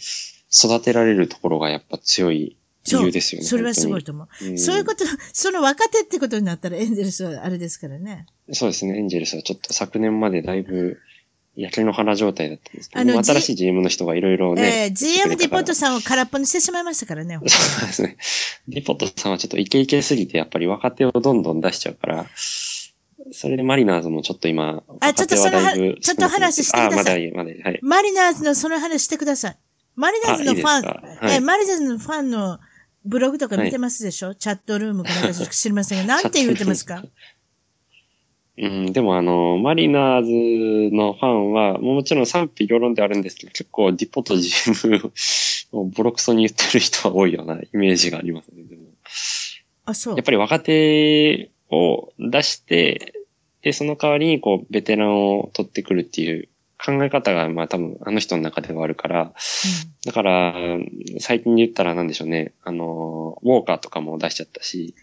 育てられるところがやっぱ強い理由ですよね。それはすごい本と思う。そういうこと、その若手ってことになったらエンゼルスはあれですからね。うんそうですね。エンジェルスはちょっと昨年までだいぶ、焼け野原状態だったんですけど、新しい GM の人がいろいろね。えー、GM ディポットささんを空っぽにしてしまいましたからね。[LAUGHS] そうですね。ディポットさんはちょっとイケイケすぎて、やっぱり若手をどんどん出しちゃうから、それでマリナーズもちょっと今、あちょっとそのちょっと話してくださいあ、まだいい、まだいい。はい。マリナーズのその話してください。マリナーズのファン、あいいはいえーマリナーズのファンのブログとか見てますでしょ、チャットルームかなんか知りませんが、なんて言ってますか？うん、でもあの、マリナーズのファンは、もちろん賛否両論であるんですけど、結構ディポット GM を [LAUGHS] ボロクソに言ってる人は多いようなイメージがありますね。でも。あ、そう。やっ。ぱり若手を出して、で、その代わりにこう、ベテランを取ってくるっていう考え方が、まあ多分あの人の中ではあるから、だから、最近で言ったらなんでしょうね、あの、ウォーカーとかも出しちゃったし、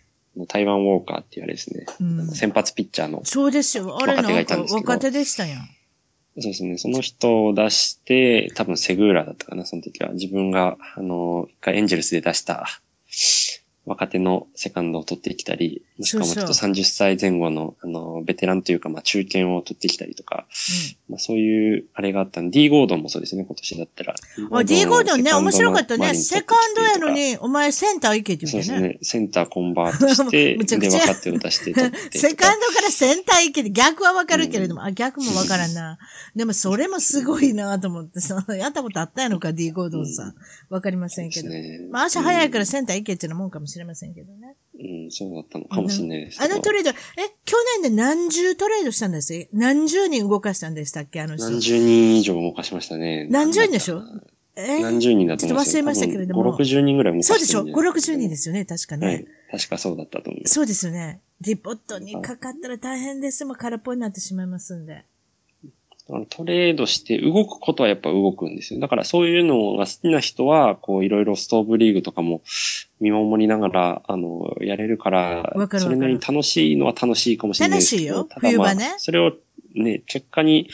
台湾ウォーカーっていうあれですね、うんうん先発ピッチャーのそうですよ。あれ若手がないんか若手でしたやん。そうですね。その人を出して、多分セグーラだったかな、その時は。自分が、あの、一回エンジェルスで出した若手のセカンドを取ってきたり、もしくはもうちょっと30歳前後の、あの、ベテランというか、まあ中堅を取ってきたりとか、まあそういう、あれがあったんで、D ゴードンもそうですね、今年だったら。あ、D ゴードンね、面白かったね。セカンドやのに。に、お前センター行けって言ってね。そうですね。センターコンバートして、[LAUGHS] で、若手を出して取ってとか。[LAUGHS] セカンドからセンター行けって逆はわかるけれども、あ、逆もわからんな。[LAUGHS] でもそれもすごいなと思ってさ、やったことあったやのか、D ゴードンさん。わかりませんけど。ねまあ足早いからセンター行けっていうのもんかもししれませんけどね。うん、そうだったのかもしれないですあのトレード、え、去年で何十トレードしたんです？よ何十人動かしたんでしたっけ？あの人。何十人以上動かしましたね。何十人でしょ？え？何十人だと思いますちょっと忘れましたけれども5、60人ぐらい動かそうでしょしてるん ?5、60人ですよね、確かね。はい。確かそうだったと思います。そうですよね。ディポットにかかったら大変です。もう空っぽになってしまいますんで。トレードして動くことはやっぱ動くんですよ。だからそういうのが好きな人は、こういろいろストーブリーグとかも見守りながら、あの、やれるからわかそれなりに楽しいのは楽しいかもしれないですけど。楽しいよただまあ冬場ねそれをね、結果に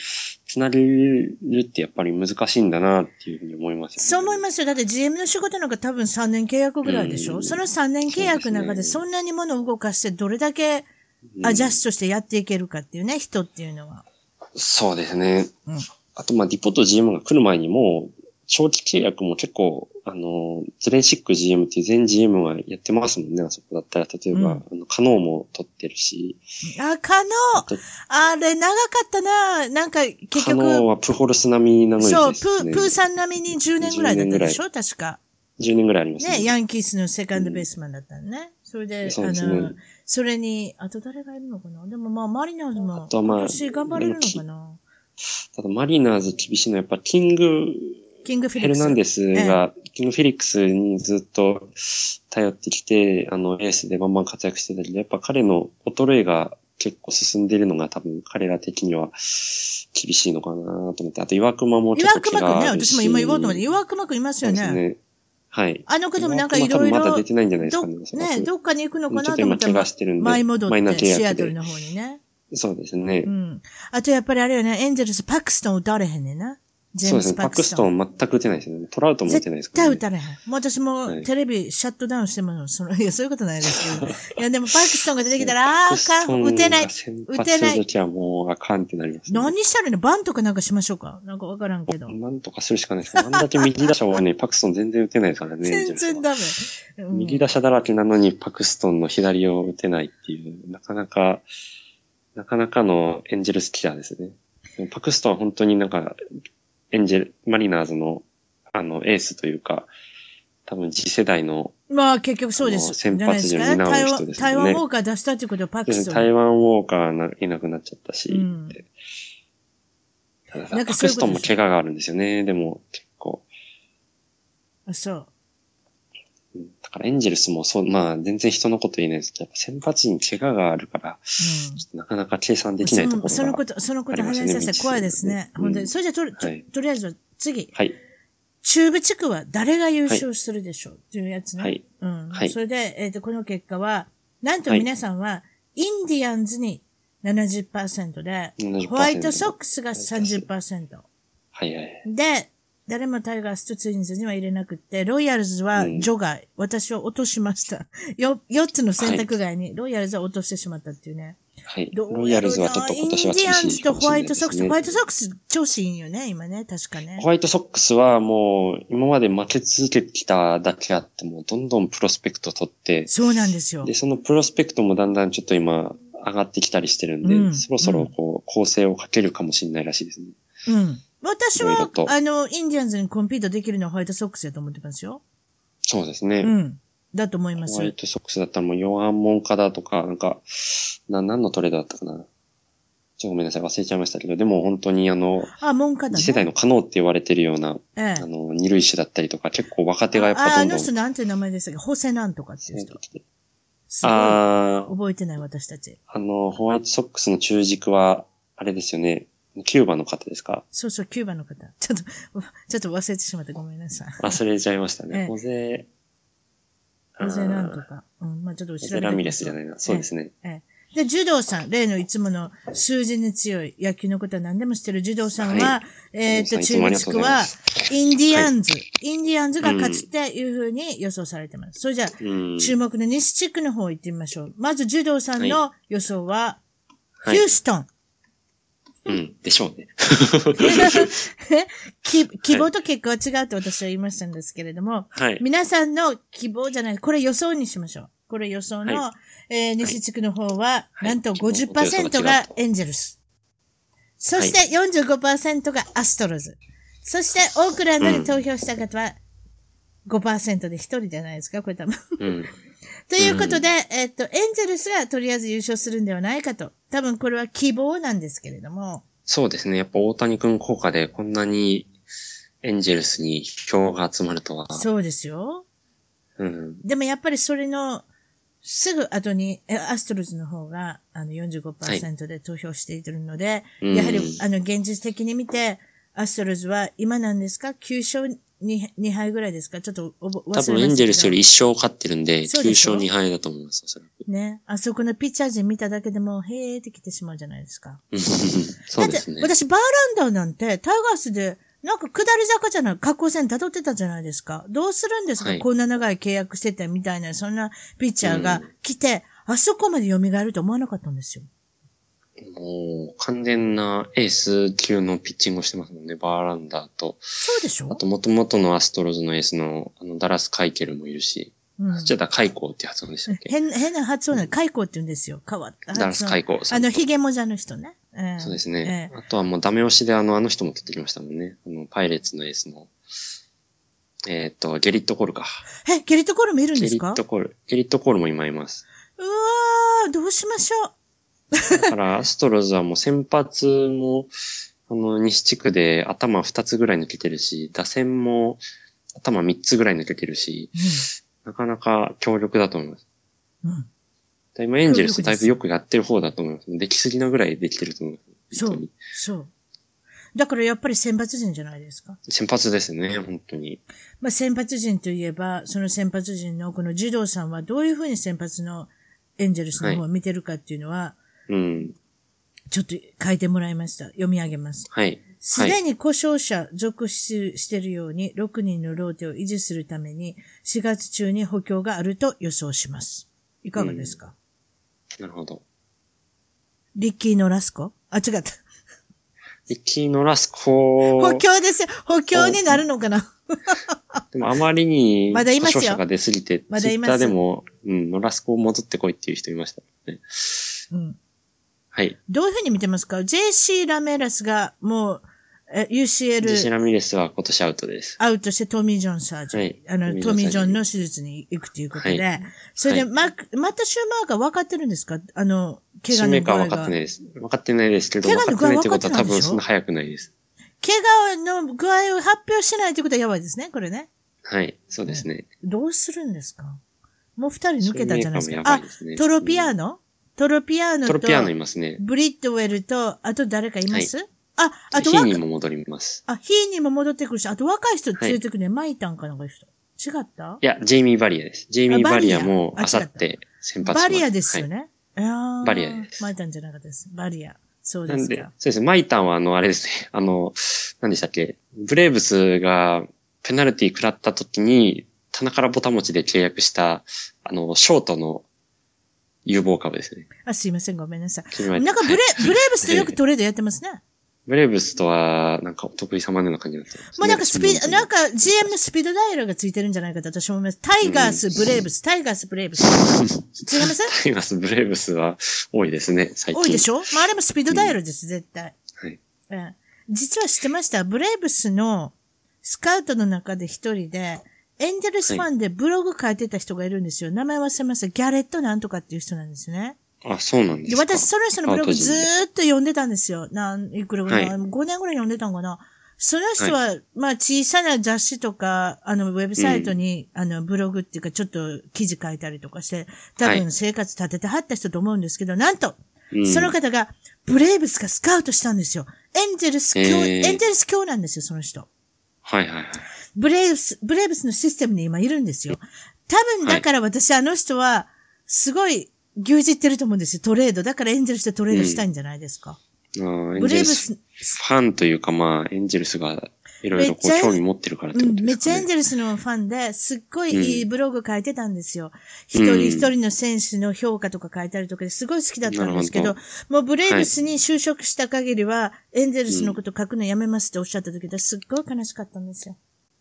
つなげるってやっぱり難しいんだなっていうふうに思いますよね。そう思いますよ。だって GM の仕事なんか多分3年契約ぐらいでしょ、うんその3年契約の中でそんなに物を動かしてどれだけうんアジャストしてやっていけるかっていうね、人っていうのは。そうですね。うんあと、まあ、ディポット GM が来る前にも、長期契約も結構、あの、ズレンシック GM っていう全 GM がやってますもんね、あそこだったら。例えば、うんあの、カノーも取ってるし、あ、可能あと、あれ長かったな。なんか結カノー局、はプホルス並みなのにそう、プ。ー、プーさん並みに10年ぐらいだったでしょ？確か。10年ぐらいありますね。ね、ヤンキースのセカンドベースマンだったのね。それで、そうですねあの、それに、あと誰がいるのかな？でもまあ、マリナーズも、あとはまあ今年頑張れるのかな？ただ、マリナーズ厳しいのは、やっぱ、キング、キングフィリックス。ヘルナンデスが、キングフィリックスにずっと頼ってきて、あの、エースでバンバン活躍してたけど、やっぱ彼の衰えが結構進んでいるのが多分彼ら的には厳しいのかなと思って、あと岩熊もちょ岩っと怪隈くんね、私も今言おうと思って、岩隈くんいますよね。そうですね。はい。あの方もなんかい岩ろいろまだ出、てないんじゃないですどかね。ね、どっかに行くのかちょっと今怪なと思ったら我してるんで、舞い戻って、シアトルの方にね。そうですね。うん。あとやっぱりあれよね、エンゼルス、パクストン打たれへんねんな。ジェームス・そうですね。パクストン。ン全く打てないですよね。トラウトも打てないです絶からね。対打たれへん。もう私もはいテレビシャットダウンしてもの、その、いや、そういうことないですけど。[LAUGHS] いや、でもパクストンが出てきたら、あーあかん、打てない。打てない時はもうあかんってなります、ね。何したらいいのバンとかなんかしましょうか？なんかわからんけど。なんとかするしかないですあんだけ右打者はね、[LAUGHS] パクストン全然打てないですからね。全然ダメ。うん右打者だらけなのにパクストンの左を打てないっていう、なかなか、なかなかのエンジェルスキラーですね。パクストンは本当になんか、エンジェル、マリナーズの、あの、エースというか、多分次世代の、まあ結局そうです。先。発陣を担う台湾、人ですよね台湾ウォーカー出したっていうことはパクストン。台湾ウォーカーないなくなっちゃったし、うんでたださなんかパクストンも怪我があるんですよね。でも結構。あそう。からエンジェルスもそう、まあ全然人のこと言えないですけど、先発に怪我があるから、なかなか計算できないところが。そのそのこと、そのこと話しさせて怖いですね。うん本当に。それじゃとはいとりあえず次。はい。中部地区は誰が優勝するでしょう？っていうやつね。はい。うん。はいそれで、えっ、と、この結果は、なんと皆さんは、インディアンズに70%で、70%ホワイトソックスが30%。はいはい。で、誰もタイガースとツインズには入れなくって、ロイヤルズはうん除外。私は落としました。[LAUGHS] よ、4つの選択外に、ロイヤルズは落としてしまったっていうね。はい。ロイヤルズはちょっと今年はインディアン厳しズとホワイトソックス。ホワイトソックス調子いいんよね、今ね、確かねホ。ワイトソックスはもう今まで負け続けてきただけあってもどんどんプロスペクト取って、そうなんですよで、。そのプロスペクトもだんだんちょっと今上がってきたりしてるんで、うんそろそろこう構成をかけるかもしれないらしいですね。うん。私は、あの、インディアンズにコンピートできるのはホワイトソックスだと思ってますよ。そうですね。うん。だと思いますホワ。イトソックスだったらもうヨアン・モンカダとか、なんか、な、何のトレードだったかな。ちょっとごめんなさい、忘れちゃいましたけど、でも本当にあの、あ、モンカだね。次世代の可能って言われてるような、ええあの、二塁手だったりとか、結構若手がやっあ、あぱどんどんの人なんて名前でしたっけ？ホセなんとかっていう人。すごいあー覚えてない私たち。あの、ホワイトソックスの中軸は、あれですよね、キューバの方ですか？そうそう、キューバの方。ちょっと、[LAUGHS] ちょっと忘れてしまってごめんなさい。忘れちゃいましたええね。ホゼ、ホセなんとあか。うん、まあちょっとー調べてみますホゼラミレスじゃないな。そうですね。ええ。で、柔道さん、例のいつもの数字に強い野球のことは何でも知ってる柔道さんは、はえっ、と、中日区はインディアンズ、インディアンズが勝つっていうふうに予想されてます。それじゃあ、うん。注目の西地区の方行ってみましょう。まず柔道さんの予想は、はいヒューストン。うん。でしょうね。[LAUGHS] き希望と結果は違うと私は言いましたんですけれども、はい。皆さんの希望じゃない、これ予想にしましょう。これ予想の、はえー西地区の方は、はいなんと希望と予50%想がエンジェルス。そして45%がアストロズ。そしてオークランドに投票した方は5%で1人じゃないですか、これ多分。うん。ということで、えっと、エンゼルスがとりあえず優勝するんではないかと。多分これは希望なんですけれども。そうですね。やっぱ大谷君効果でこんなにエンジェルスに票が集まるとは。そうですよ。うん。でもやっぱりそれの、すぐ後に、えアストロズの方が、あの45%で投票しているので、うんやはり、あの、現実的に見て、アストロズは今なんですか ?9 勝 2, 2敗ぐらいですか？ちょっとおぼ忘れました多分エンジェルスより1勝勝ってるんで、9そうでしょ勝2敗だと思います、おそらく。ね。あそこのピッチャー陣見ただけでも、へーってきてしまうじゃないですか。う [LAUGHS] んそうですねだって、。私、バーランダーなんて、タイガースで、なんか下り坂じゃない、下降線辿ってたじゃないですか。どうするんですか、はいこんな長い契約しててみたいな、そんなピッチャーが来て、あそこまで蘇ると思わなかったんですよ。もう、完全なエース級のピッチングをしてますもんね、バーランダーと。そうでしょ？あと、元々のアストロズのエースの、あの、ダラス・カイケルもいるし、うん。じゃあ、カイコーって発音でしたっけ？変、変な発音で、カイコって言うんですよ。変わった。ダラス・カイコー。あの、ヒゲモジャの人ね。ええそうですね。ええあとはもうダメ押しであの、あの人も取ってきましたもんね。あの、パイレーツのエースの。えーっと、ゲリット・コールか。え、ゲリットコールもいるんゲリですか？ット・コール。ゲリット・コールも今います。うわー、どうしましょう。だから、アストロズはもう先発も、あの、西地区で頭2つぐらい抜けてるし、打線も頭3つぐらい抜けてるし、なかなか強力だと思います。うん。今エンジェルスだいぶよくやってる方だと思います。できすぎなぐらいできてると思います。そう。そう。だからやっぱり選抜陣じゃないですか。先発ですね、本当に。まあ、先発陣といえば、その先発陣のこの児童さんはどういうふうに先発のエンジェルスの方を見てるかっていうのは、うん。ちょっと書いてもらいました。読み上げます。はい。すでに故障者続出しているように、6人のローテを維持するために、4月中に補強があると予想します。いかがですか、なるほど。リッキー・ノラスコ？あ、違った。リッキー・ノラスコ補強ですよ。補強になるのかな？[LAUGHS] でもあまりにまだいますよ故障者が出すぎて、まだいますツイッターでも、うん、ノラスコ戻ってこいっていう人いましたね。うん。はい。どういうふうに見てますか ?JC ラメラスがもう、えジェシ UCL ラミレスは今年アウトです。アウトしてトミー・ジョンサージ、はいあの、トトミージョンの手術に行くということで、はそれで、はいマック、マット・シューマーが分かってるんですか？あの、怪シュメーカー我の具合が。は分かってないです。分かってないですけど、怪我の具合分かってないってことは多分そんな早くないです。怪我の具合を発表しないということはやばいですね、これね。はい。そうですね。どうするんですか？もう二人抜けたじゃないですか？すね、トロピアーノ？トロピアーノと、トロピアーノいますね。ブリッドウェルと、あと誰かいます、あ、あとヒーニーも戻ります。あ、ヒーニーも戻ってくるし、あと若い人連れてくるね、マイタンかなんかいう人。違った？いや、ジェイミー・バリアです。ジェイミー・バリアもあさって先発。バリアですよはい。ね。あーバリアですマイタンじゃなかったです。バリア。そうでなんで。そうですね。マイタンはあの、あれですね。[LAUGHS] あの、何でしたっけ？ブレーブスがペナルティ食らった時に、棚からぼた餅で契約した、あの、ショートの有望株ですね。あ、すいません、ごめんなさい。なんかブレ、は [LAUGHS] い、ブレーブスとよくトレードやってますね。ブレーブスとは、なんかお得意様のような感じになってます、ね。もうなんかスピード、なんか、か GM のスピードダイヤルがついてるんじゃないかと私は思います。タイガース、ブレーブス、タイガース、ブレーブス。違います？[LAUGHS] タイガース、ブレーブスは多いですね、最近。多いでしょまああれもスピードダイヤルです、絶対。はい。うん実は知ってました？ブレーブスのスカウトの中で一人で、エンジェルスファンでブログ書いてた人がいるんですよ。名前忘れました。ギャレットなんとかっていう人なんですね。あ、そうなんでですか。私、その人のブログずーっと読んでたんですよ。なん、いくらぐらい、はい5年ぐらい読んでたんかな。その人は、まあ小さな雑誌とか、あの、ウェブサイトに、あの、ブログっていうか、ちょっと記事書いたりとかして、多はい分生活立ててはった人と思うんですけど、なんと、うんその方が、ブレイブスがスカウトしたんですよ。エンジェルス教、へーエンジェルス教なんですよ、その人。はいはいはい。ブレイブス、ブレイブスのシステムに今いるんですよ。多分だから私、あの人は、すごい牛耳ってると思うんですよ、トレード。だからエンジェルスでトレードしたいんじゃないですか。あーエブレイブスス、ファンというかまあ、エンジェルスがいろいろこう興味持ってるからってうん、ことですかね。めっちゃエンジェルスのファンで、すっごいいいブログ書いてたんですよ。一、うん人一人の選手の評価とか書いたりとかですごい好きだったんですけどなる、もうブレイブスに就職した限りは、エンジェルスのこと書くのやめますっておっしゃった時ですっごい悲しかったんですよ。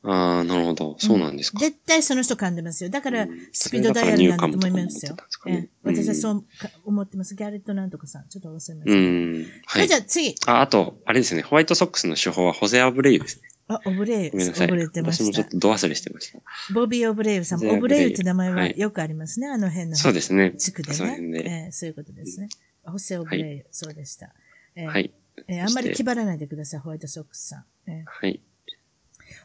ああ、なるほど。そうなんですか。絶対その人噛んでますよ。だからうん、スピードダイヤルなんだと思いますよす。かねええ私はそうか思ってます。ギャレットなんとかさん。ちょっと忘れました。うん。はいじゃ。あ次。あ、あと、あれですね。ホワイトソックスの手法はホゼアブレイですね。あ、オブレイユ。ごめんなさい。覚えてました私もちょっ。と度忘れしてました。ボビー・オブレイユさん。オブレイユって名前ははいよくありますね。あの辺の。そうですね。地区でそう。えーそういうことですね。ホセ・オブレイユ。そうでした。えーはい。えーあんまり気張らないでください、ホワイトソックスさん。えーはい。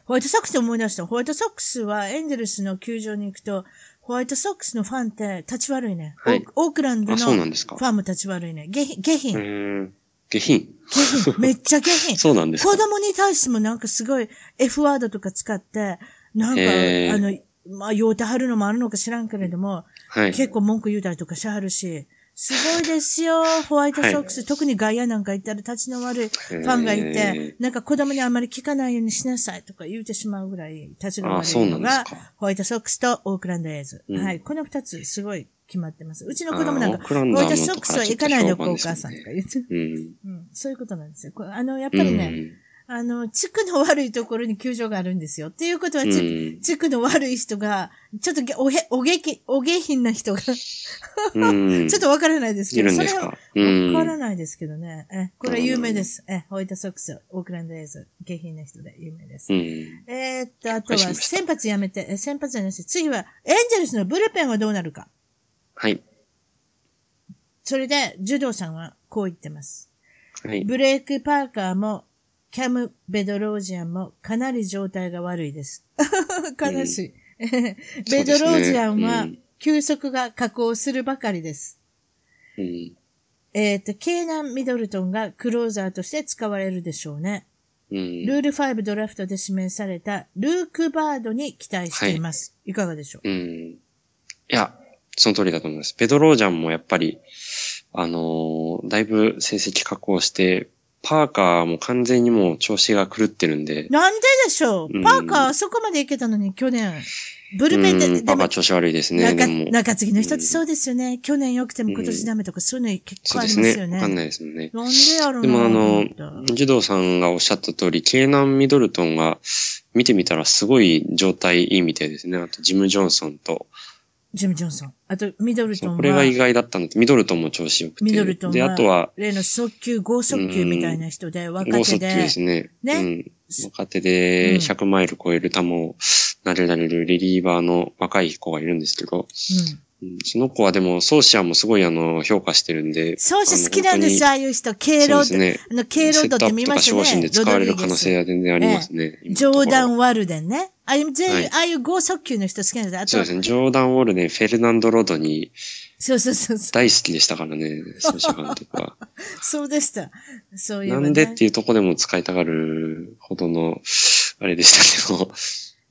ホワイトソックス思い出した。ホワイトソックスはエンゼルスの球場に行くと、ホワイトソックスのファンって立ち悪いね。はいオークランドあ、のフ。ァンも立ち悪いね。下品、下う品。下品。下品。[LAUGHS] めっちゃ下品。そうなんですか子。供に対してもなんかすごい F ワードとか使って、なんか、あの、まあ、酔うてはるのもあるのか知らんけれども、はい。結構文句言うたりとかしはるし、すごいですよ、ホワイトソックス。特に外野なんか行ったら立ちの悪いファンがいてへ、なんか子供にあんまり聞かないようにしなさいとか言うてしまうぐらい立ちが悪いのがホワイトソックスとオークランドエイズ。うんはい。この二つすごい決まってます。うちの子供なんか、あーオークランホドはもっとワイトソックスは行かないでおこうお母さんとか言って。うん。うん。そういうことなんですよ。あの、やっぱりね、あの、地区の悪いところに球場があるんですよ。っていうことは、うん。地うん地区の悪い人が、ちょっとげおへ、おげき、お下品な人が、ちうん。[LAUGHS] ょっとわからないですけど、それは。わからないですけどね。え、これは有名です。え、ホワイトソックス、オークランドエイズ、下品な人で有名です。うん。えーっと、あとは、先発やめて、え先発じゃなし、次は、エンジェルスのブルペンはどうなるか。はい。それで、ジュドーさんはこう言ってます。はい。ブレイク・パーカーも、キャム・ベドロージアンもかなり状態が悪いです。悲しい。[LAUGHS] ベドロージアンはうん、休息が確保するばかりです。うん。えっ、と、ケーナン・ミドルトンがクローザーとして使われるでしょうね。うん。ルール5ドラフトで指名されたルーク・バードに期待しています。い、かがでしょう？うん。いや、その通りだと思います。ペドロージャンもやっぱり、あのーだいぶ成績確保して、パーカーも完全にもう調子が狂ってるんで、なんででしょう、うんパーカーあそこまで行けたのに去年。ブルペンで、うん、パーカー調子悪いですね。中。中継ぎの人ってそうですよね。去年良くても今年ダメとか、そういうの結構あそうですね。りますよね。わかんないですもんね。なんでやろうなでもあの児童さんがおっしゃった通り、ケーナン・ミドルトンが見てみたらすごい状態いいみたいですね。あと、ジム・ジョンソンと。ジム・ジョンソン。あと、ミドルトンは、これが意外だったので、ミドルトンも調子よくて。ミドルトンで、あとは、例の速球、剛速球みたいな人で、若手剛速球でで、すね。ねうん。若手でうん100マイル超える球を投げられるリリーバーの若い子がいるんですけど、うん。うんその子はでも、ソーシアもすごいあの、評価してるんで。そうして好きなんです、ああいう人。あ経路のそうですね。あの、経路って見ましたね。セットアップとか守護神で使われる可能性は全然ありますね。今ジのところョーダン・ワルデンね。ああいう、全はい部、ああいう剛速球の人好きなんです。あとそうです、ね。ジョーダン・ウォルデン、フェルナンド・ロドにそうそうそうそう。大好きでしたからね、[LAUGHS] ソーシャ監督は。そうでした。そういう、ね。なんでっていうとこでも使いたがるほどの、あれでしたけど。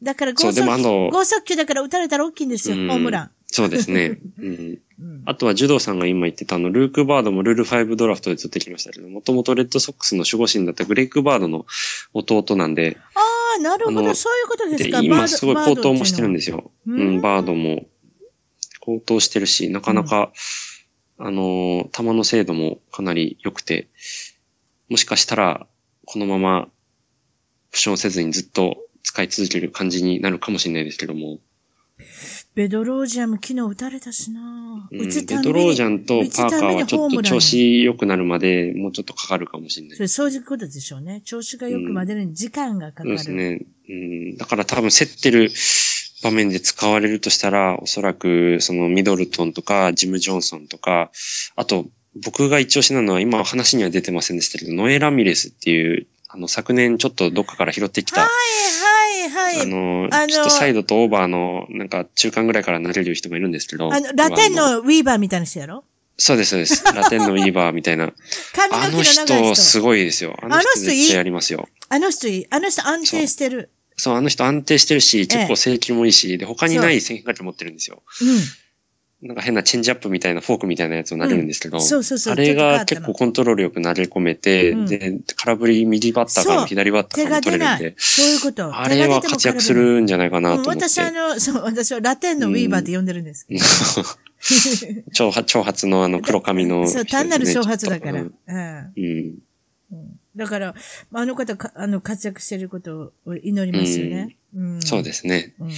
だから剛そうでもあ速の球、剛速球だから打たれたら大きいんですよ、うんホームラン。そうですね。[LAUGHS] うんうん。あとは、ジュドーさんが今言ってたあの、ルーク・バードもルール5ドラフトで取ってきましたけど、もともとレッドソックスの守護神だったグレイク・バードの弟なんで、ああ、なるほど、そういうことですでか。今すごい高騰もしてるんでですよ。ううんん、バードも高騰してるし、なかなか、あのー、球の精度もかなり良くて、もしかしたら、このまま、負傷せずにずっと使い続ける感じになるかもしれないですけども、ベドロージャンも昨日打たれたしな。うん、ベドロージャンとパーカーはちょっと調子良くなるまでもうちょっとかかるかもしれないそ。れそういうことでしょうね。調子が良くまでに時間がかかそうる。ですね。うん、だから多分競ってる場面で使われるとしたら、おそらくそのミドルトンとかジム・ジョンソンとか、あと僕が一押しなのは今話には出てませんでしたけど、ノエ・ラミレスっていう、あの昨年ちょっとどっかから拾ってきた、はいはいはい。あの、あのちょっとサイドとオーバーのなんか中間ぐらいから投げる人もいるんですけど、あの、ラテンあのウィーバーみたいな人？やろそうです、そうです。[LAUGHS] ラテンのウィーバーみたいな。髪のあの毛の長い人、人。すごいですよ。あのあの人いいやりますよ。あの人いい。あの人安定してる。そう、あの人安定してるし、え結構制球もいいし、で、他にない変化球持ってるんですよ。なんか変なチェンジアップみたいな、フォークみたいなやつを投げるんですけど、うんそうそうそうあれが結構コントロールよく投げ込めて、うんで、空振り右バッターから左バッタ手ーからも取れるんで。、そういうこと。あれは活躍するんじゃないかなうんと思って。私あの、そう、私はラテンのウィーバーって呼んでるんです。長髪、長髪のあの黒髪の、[LAUGHS] そう、単なる挑発だから。ううんんうん。うんだから、あの方か、あの、活躍してることを祈りますよね。うんそうですね。うん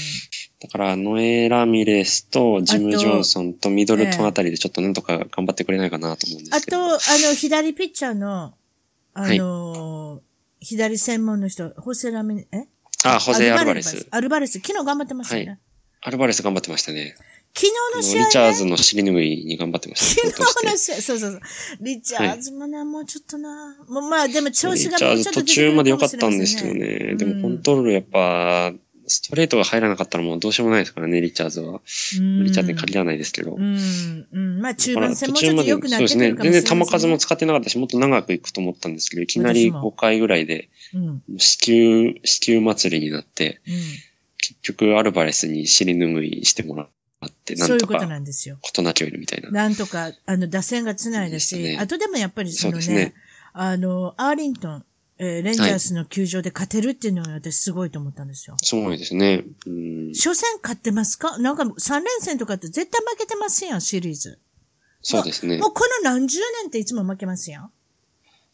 だから、ノエ・ラミレスとジム・ジョンソンとミドルトンあたりでちょっとなんとか頑張ってくれないかなと思うんであすけど。と、あの、左ピッチャーの、あの、左専門の人、ホセラミ、え？あ、ホセ・アルバレス。アルバレス、昨日頑張ってましたね。はい、アルバレス頑張ってましたね。昨日の試合、ね、リチャーズの尻拭いに頑張ってました、ね。昨日の試合、そうそうそう。リチャーズもな、はい、もうちょっとな。もうまあ、でも調子がもうちょっと、途中まで良かったんですけどね。うん、でもコントロールやっぱ、ストレートが入らなかったらもうどうしようもないですからね、リチャーズは。リチャーズに限らないですけど。うん。うん。まあ中盤戦もちょっと良くなってるかもしれない、ね、全然球数も使ってなかったし、もっと長くいくと思ったんですけど、いきなり5回ぐらいで、死球、死球祭りになって、うん、結局アルバレスに尻拭いしてもらって、なんとか。そういうことなんですよ。ことなきをいるみたいな。なんとか、あの、打線がつないだし、ね、あとでもやっぱりそのね、ねあの、アーリントン、えー、レンジャースの球場で勝てるっていうのが私すごいと思ったんですよ。すごいですね。うん。初戦勝ってますか？なんか3連戦とかって絶対負けてますやん、シリーズ。そうですね。もうこの何十年っていつも負けますやん？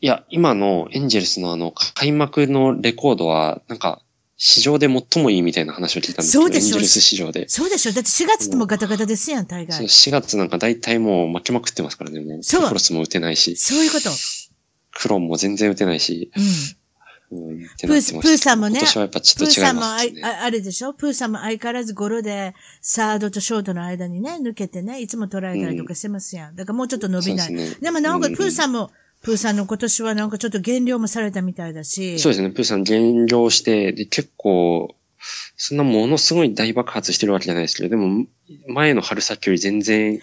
いや、今のエンジェルスのあの、開幕のレコードは、なんか、市場で最もいいみたいな話を聞いたんですけど、そうでしょエンジェルス市場で。そうでしょだって4月ってもうガタガタですやん、大概。そう、4月なんか大体もう負けまくってますからね、もう。そう。クロスも打てないし。そういうこと。クロンも全然打てないし。うん。プー、プーさんもね、今年はやっぱちょっと違います、ね、プーさんもああれでしょ？プーさんも相変わらずゴロで、サードとショートの間にね、抜けてね、いつも捉えたりとかしてますやん。だからもうちょっと伸びない。でね、でもなおかつ、プーさんも、プーさんの今年はなんかちょっと減量もされたみたいだし。そうですね、プーさん減量して、で、結構、そんなものすごい大爆発してるわけじゃないですけど、でも、前の春先より全然いいで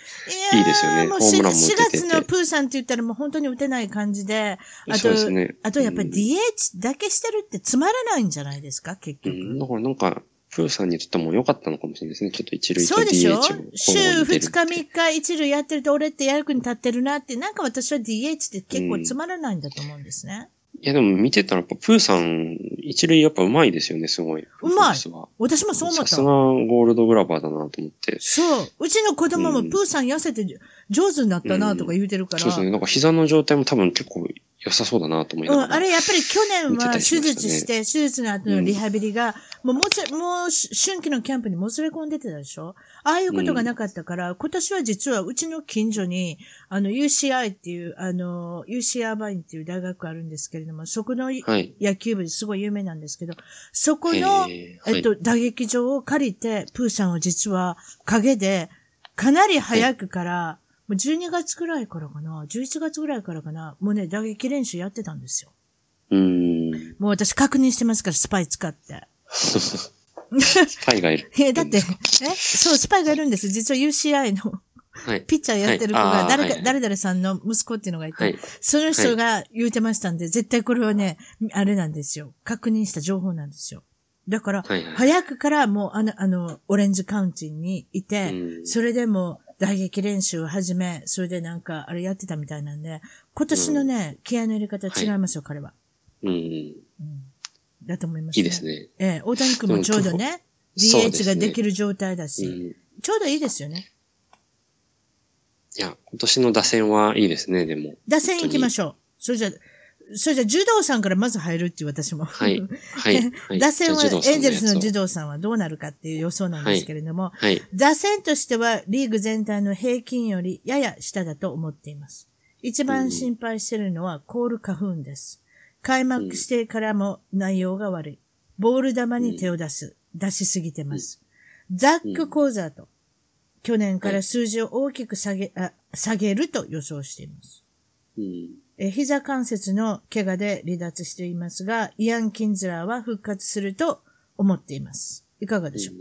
すよね。ホームランも打ててて。4月のプーさんって言ったらもう本当に打てない感じで、あと、ね、あとやっぱり DH だけしてるってつまらないんじゃないですか、結局。うん、だからなんか、プーさんにとっても良かったのかもしれないですね。ちょっと一塁と DH を。そうでしょ？週2日3日一塁やってると俺って役に立ってるなって、なんか私は DH って結構つまらないんだと思うんですね。うんいやでも見てたらやっぱプーさん、一塁やっぱ上手いですよね、すごい。うまい。私もそう思った。さすがゴールドグラバーだなと思って。そう。うちの子供もプーさん痩せて上手になったなとか言うてるから、うんうん、そうですね。なんか膝の状態も多分結構良さそうだなと思いながら。うん、あれやっぱり去年は手術して、手術の後のリハビリが、もうもつ、もう春季のキャンプにもつれ込んでてたでしょ？ああいうことがなかったから、うん、今年は実はうちの近所に、あの UCI っていう、あの、UC アーバインっていう大学あるんですけれども、そこの野球部ですごい有名なんですけど、そこの、えっと、打撃場を借りて、プーさんは実は陰で、かなり早くから、もう12月くらいからかな、11月ぐらいからかな、もうね、打撃練習やってたんですよ。うん。もう私確認してますから、スパイ使って。スパイがいる。[LAUGHS] え、だって、え？そう、スパイがいるんです。実は UCI のはい、ピッチャーやってる子が、誰か、誰々さんの息子っていうのがいて、はい、その人が言うてましたんで、絶対これはね、あれなんですよ。確認した情報なんですよ。だから、はいはい、早くからもうあの、あの、オレンジカウンティにいて、それでも打撃練習を始め、それでなんか、あれやってたみたいなんで、今年のね、気合の入れ方違いますよ、はい、彼は。うん。うん。だと思います、ね。いいですね。ええ大谷君もちょうどね、[LAUGHS] DH ができる状態だし、うん、ちょうどいいですよね。いや、今年の打線はいいですね、でも。打線行きましょう。それじゃ、それじゃ、柔道さんからまず入るっていう私も。はい。はい。打線は、[LAUGHS] エンゼルスの柔道さんはどうなるかっていう予想なんですけれども、はい。打線としてはリーグ全体の平均よりやや下だと思っています。一番心配しているのはコール花粉です。開幕してからも内容が悪い。ボール球に手を出す。出しすぎてます。ザック・コーザーと、去年から数字を大きく下げ、あ下げると予想しています。うんえ膝関節の怪我で離脱していますが、イアン・キンズラーは復活すると思っています。いかがでしょう、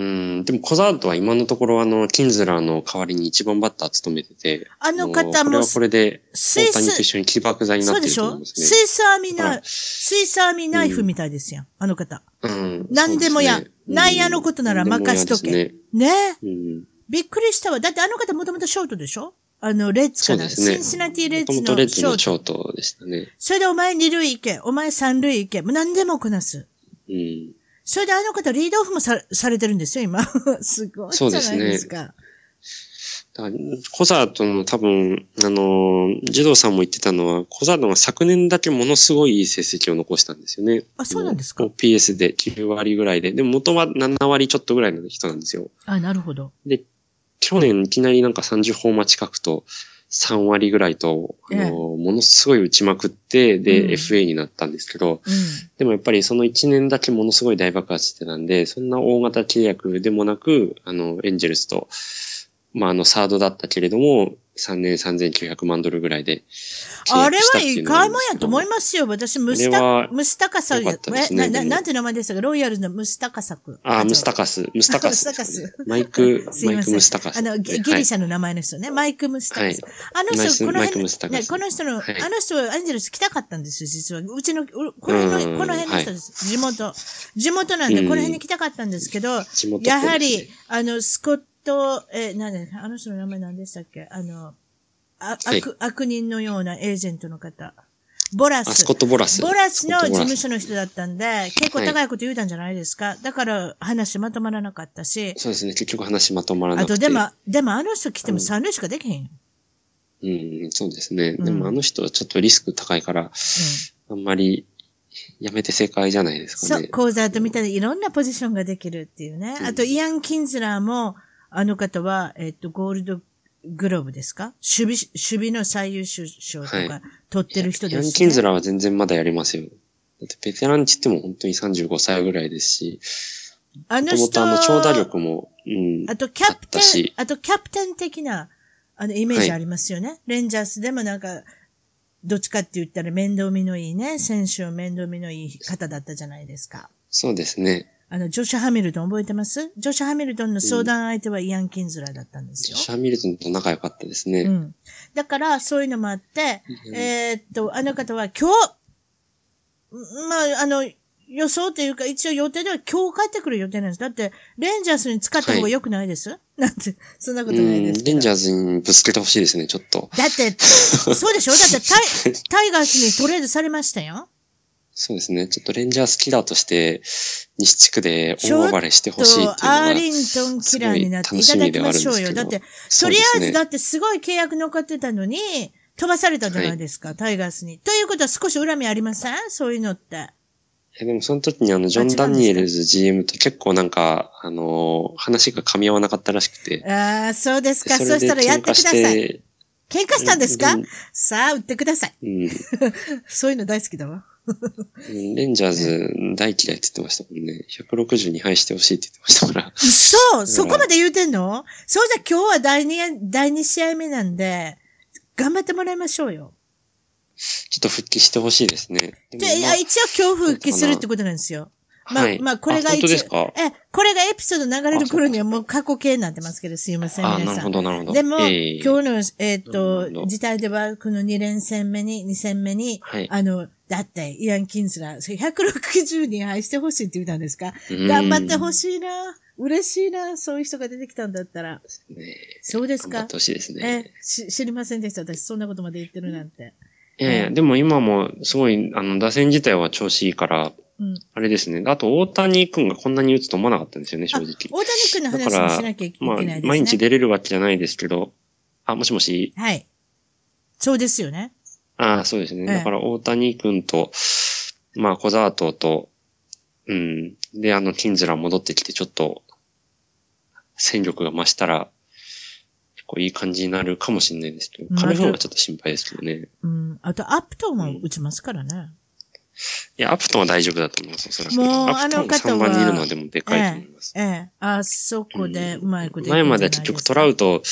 うん、でもコザードは今のところあの、キンズラーの代わりに一番バッター務めてて、あの方も、これはこれで、大谷と一緒に起爆剤になってると思うんですね。そうでしょ？スイスアーミースイスアーミーナイフみたいですやん、うん、あの方。うん。何でもや、ね、内野のことなら任しとけ。ね。ね、うん、びっくりしたわ。だってあの方もともとショートでしょ？あの、レッズかな、ね、シンシナティレッズのショート。レッズのショートでしたね。それでお前二塁行け、お前三塁行け、もう何でもこなす。うん。それであの方リードオフもさされてるんですよ、今。[LAUGHS] すごいじゃないですか。だからコザートの多分、あの、児童さんも言ってたのは、コザートが昨年だけものすごいいい成績を残したんですよね。あ、そうなんですか ?PS で9割ぐらいで。でも元は7割ちょっとぐらいの人なんですよ。あ、なるほど。で、去年いきなりなんか30ホーマー近くと、3割ぐらいと、あのものすごい打ちまくって、で、うん FA になったんですけど、うん。でもやっぱりその1年だけものすごい大爆発してたんで、そんな大型契約でもなく、あの、エンジェルスと、まあ、あの、サードだったけれども、3年3900万ドルぐらいで契あれはいい買い物やと思いますよ。私、ムスタ、ムスタカサ良かったですえな、な、なんて名前でしたか？ロイヤルズのムスタカサク。あ、と。ムスタカス、ムスタカスマイク、[LAUGHS] すいません。マイクムスタカス。あの、ギギリシャの名前の人ね。マイク・ムスタカス。はい。あの人、この辺、ね、この人の、はい。あの人はエンジェルス来たかったんですよ、実は。うちの、うこの辺の、うん。この辺の人です。地元。地元なんで、うん。この辺に来たかったんですけど、やはり、あの、スコット、え、なんで、あの人の名前何でしたっけ？あの、あはい悪、悪人のようなエージェントの方。ボラあ、ススコ。ット・ボラス。ボラスの事務所の人だったんで、結構高いこと言うたんじゃないですか？だから話まとまらなかったし、そうですね。結局話まとまらなくて。あとでも、でもあの人来てもうん3塁しかできへんよ。うん、そうですね。うんでもあの人はちょっとリスク高いから、あんまりやめて正解じゃないですそう、かね。コーザーとみたいにいろんなポジションができるっていうね。うんあと、イアン・キンズラーも、あの方は、えっと、ゴールドグローブですか？守備、守備の最優秀賞とはか取ってる人ですし、キンズラーは全然まだやりますよ。だってベテランって言っても本当に35歳ぐらいですし、あの人もともとあの長打力も、うん。あと、キャプテンあと、キャプテン的な、あの、イメージありますよね。レンジャースでもなんか、どっちかって言ったら面倒見のいいね、選手を面倒見のいい方だったじゃないですか。そうですね。あの、ジョシュ・ハミルトン覚えてます？ジョシュ・ハミルトンの相談相手はイアン・キンズラーだったんですよ。シャーミルトンと仲良かったですね。うん。だから、そういうのもあって、うんえーっと、あの方は今日、まあ、あの、予想というか、一応予定では今日帰ってくる予定なんです。だって、レンジャースに使った方が良くないです、[LAUGHS] なんて、そんなことないです。レンジャーズにぶつけてほしいですね、ちょっと。だって、そうでしょ？だってタイ、[LAUGHS] タイガースにトレードされましたよ。そうですね。ちょっとレンジャーズキラーとして、西地区で大暴れしてほしいっていうのと、アーが、リントンキラーになっていただきましょうよ。だって、とりあえずだってすごい契約残ってたのに、飛ばされたじゃないですか、タイガースに。ということは少し恨みありません？そういうのって。えでもその時にあの、ジョン・ダニエルズ GM と結構なんか、あのー話が噛み合わなかったらしくて。ああ、そうですか。そしたらやってください。喧喧嘩したんですか？うんさあ、売ってください。うん。[LAUGHS] そういうの大好きだわ。うんレンジャーズ大嫌いって言ってましたもんね。162敗してほしいって言ってましたから。そうそこまで言うてんの？そうじゃ今日は第二、第二試合目なんで、頑張ってもらいましょうよ。ちょっと復帰してほしいですね。でもで、いまあや一応今日復帰するってことなんですよ。まあ、はいまあ、これが一ですか？え、これがエピソード流れる頃にはもう過去形になってますけど、すいません、あ、皆さん。なるほど、なるほど。でも、ええ今日の、えっ、なると事態では、この2連戦目に、2戦目に、はいあの、だって、イアン・キンズラー、それ160に配してほしいって言ったんですか？うん頑張ってほしいな。嬉しいな。そういう人が出てきたんだったら。ねそうですか？頑張ってほしいですえね。、し、知りませんでした？私、そんなことまで言ってるなんて。いやいや、でも今もすごい、あの、打線自体は調子いいから、うん。あれですね。あと、大谷君がこんなに打つと思わなかったんですよね、正あ、直。大谷君のだから話もしなきゃいけまあないですね。、毎日出れるわけじゃないですけど、あ、もしもし？はい。そうですよね。ああ、そうですね。ええだから、大谷君と、まあ、小沢とと、うん。で、あの、キンズラ戻ってきて、ちょっと、戦力が増したら、結構いい感じになるかもしれないですけど、まあカルフォンはちょっと心配ですけどね。うん。あと、アップトンも打ちますからね。いや、アプトンは大丈夫だと思います、おそらく。もうあの方は3番にいるのはでもでかいと思います。ええ。あそこでうまいこと前までは結局トラウウト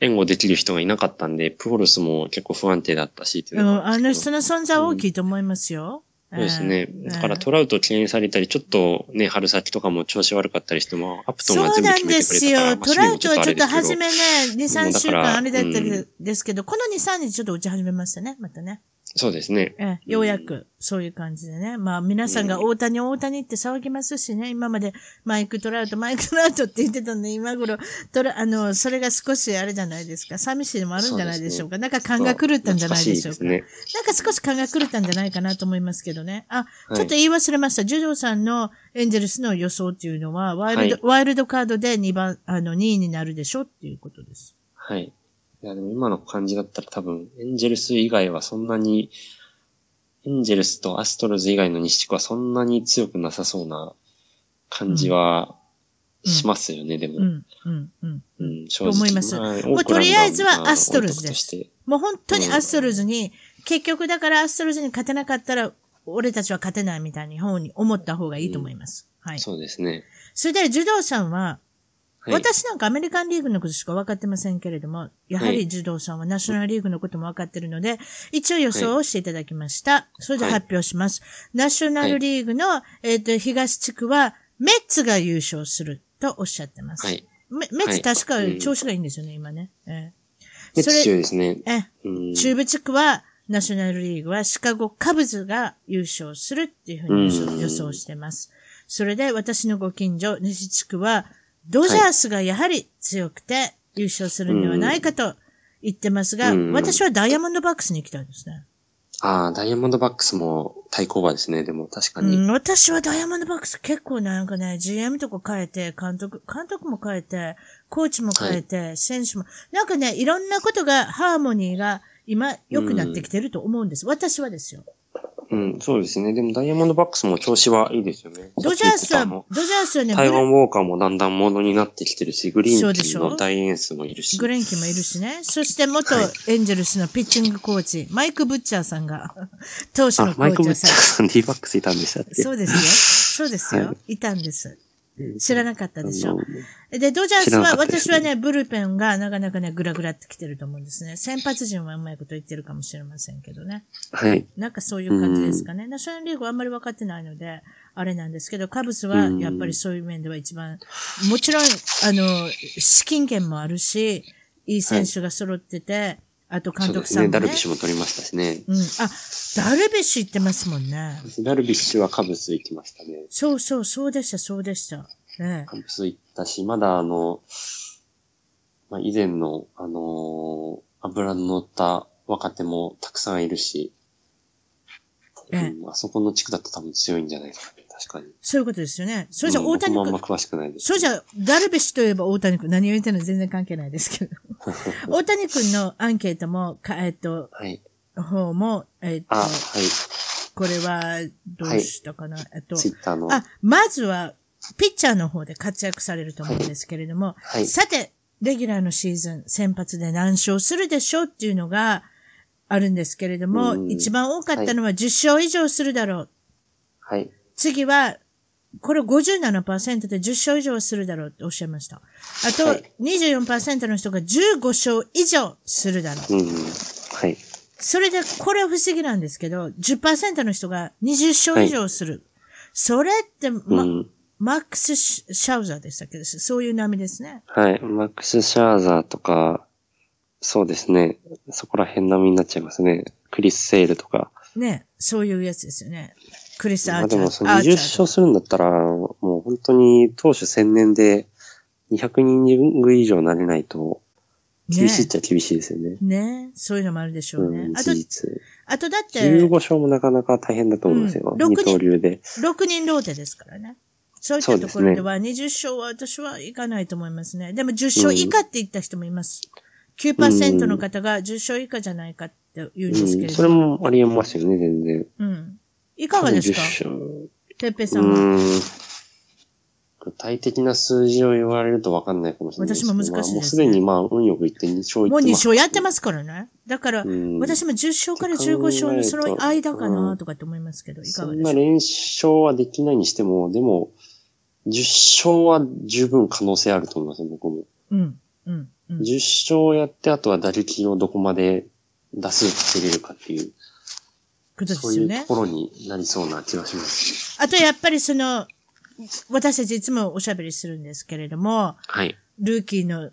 援護できる人がいなかったんで、プホルスも結構不安定だったしううん、あの人の存在は大きいと思いますよ。そうですね。ええだからトラウト敬遠されたり、ちょっとね、春先とかも調子悪かったりしても、アプトンがそうなん全部決めですてくれたから、よ。まあトラウトはちょっと初めね、2、3週間あれだったうんですけど、この2、3日ちょっと打ち始めましたね、またね。そうですね。ええ、ようやく、そういう感じでね。まあ、皆さんが大谷、大谷って騒ぎますしね。今までマイク・トラウト、マイク・トラウトって言ってたんで、今頃、トラ、あの、それが少しあれじゃないですか。寂しいのもあるんじゃないでしょうか。なんか勘が狂ったんじゃないでしょうか。懐かね。なんか少し勘が狂ったんじゃないかなと思いますけどね。あ、はいちょっと言い忘れました。ジョジョさんのエンジェルスの予想っていうのは、ワイルド、はいワイルドカードで2番、あの、2位になるでしょっていうことです。はい。いや、でも今の感じだったら多分、エンジェルス以外はそんなに、エンジェルスとアストロズ以外の西地区はそんなに強くなさそうな感じはしますよね、でも。うん、うん、うん。うん、正と思いますまあもうとりあえずはアストロズですもう本当にアストロズに、結局だからアストロズに勝てなかったら、俺たちは勝てないみたいに方に思った方がいいと思います。はい。そうですね。それで、柔道さんは、はい、私なんかアメリカンリーグのことしか分かってませんけれども、やはり柔道さんはナショナルリーグのことも分かってるので、一応予想をしていただきました。それで発表します。ナショナルリーグの、えっ、と、東地区は、メッツが優勝するとおっしゃってます。はい。メメッツ確かはい調子がいいんですよね、今ね。えめっえそちゃ強いれ、ですね。えうん。中部地区は、ナショナルリーグはシカゴカブズが優勝するっていうふうに予想してます。それで私のご近所、西地区は、ドジャースがやはり強くて優勝するんではないかと言ってますが、うん私はダイヤモンドバックスに行きたいですね。ああ、ダイヤモンドバックスも対抗馬ですね。でも確かに。うん、私はダイヤモンドバックス結構なんかね、GM とか変えて、監督、監督も変えて、コーチも変えて、選手も、なんかね、いろんなことが、ハーモニーが今良くなってきてると思うんです。私はですよ。うん、そうですね。でもダイヤモンドバックスも調子はいいですよね。ドジャースは、ドジャースはね、台湾ウォーカーもだんだんものになってきてるし、グリーンキーの大エースもいるし。グレンキもいるしね。そして元はいエンジェルスのピッチングコーチ、マイク・ブッチャーさんが、投手のあ、マイク・ブッチャーささん D バックスいたんでしたっけ？そうですよ。そうですよ。、はいたんです。知らなかったでしょで、ドジャースは、私はね、ブルペンがなかなかね、グラグラってきてると思うんですね。先発陣はうまいこと言ってるかもしれませんけどね。はい。なんかそういう感じですかね。ナショナルリーグはあんまり分かってないので、あれなんですけど、カブスはやっぱりそういう面では一番、もちろん、あの、資金権もあるし、いい選手が揃ってて、あと監。督さんもね。ダルビッシュも取りましたしね。うん。あ、ダルビッシュ行ってますもんね。ダルビッシュはカブス行きましたね。そうそう、そうでした、そうでした。ねカブス行ったし、まだあの、まあ、以前の、あのー油の乗った若手もたくさんいるし、ええうん、あそこの地区だと多分強いんじゃないですかね。確かに。そういうことですよね。それじゃうん大谷君あんま、詳しくないです。それじゃダルビッシュといえば大谷君、何を言ってるの全然関係ないですけど。[LAUGHS] 大谷君のアンケートも、かえっと、はい。方も、えっとあ、、はい。これは、どうしたかな、えっと、ツイッターの。あ、まずは、ピッチャーの方で活躍されると思うんですけれども、はい。さて、レギュラーのシーズン、先発で何勝するでしょうっていうのがあるんですけれども、うん一番多かったのは10勝以上するだろう。はい。次は、これ57%で10勝以上するだろうっておっしゃいました。あと、はい24%の人が15勝以上するだろう。うん。はい。それで、これは不思議なんですけど、10%の人が20勝以上する。それって、ま、うん。マックス・シャウザーでしたっけ？です。そういう波ですね。はい。マックス・シャーザーとか、そうですね。そこら辺並みになっちゃいますね。クリス・セールとか。ね、そういうやつですよね。クリス・アまあーチャー。でもその20アーチャー勝するんだったら、もう本当に投手専念で200人ぐ以上なれないと、厳しいっちゃ厳しいですよね。ね、そういうのもあるでしょうね。うん、事、実。あとだって、15勝もなかなか大変だと思いますよ。うん流で。6人ローテですからね。そういったところでは20勝は私はいかないと思いますね。でも10勝以下って言った人もいます。9%の方が10勝以下じゃないかって言うんですけうん、それれども。もありえますよね、全然。うん。いかがですか？10勝てっぺいさうんは。具体的な数字を言われると分かんないかもしれない。私も難しいですねまあもうすでにまあ、運よくいって2勝いってもうます。2勝やってますからね。だから、うん私も10勝から15勝のその間かなとかって思いますけど、いかそがでしょうんな連勝はできないにしても、でも、10勝は十分可能性あると思います、僕も。うん。うん。うん。10勝やって、あとは打撃をどこまで打数稼げるかっていう、ことでそういうとすよね。ころになりそうな気がします。あとやっぱりその、私たちいつもおしゃべりするんですけれども、はい。ルーキーの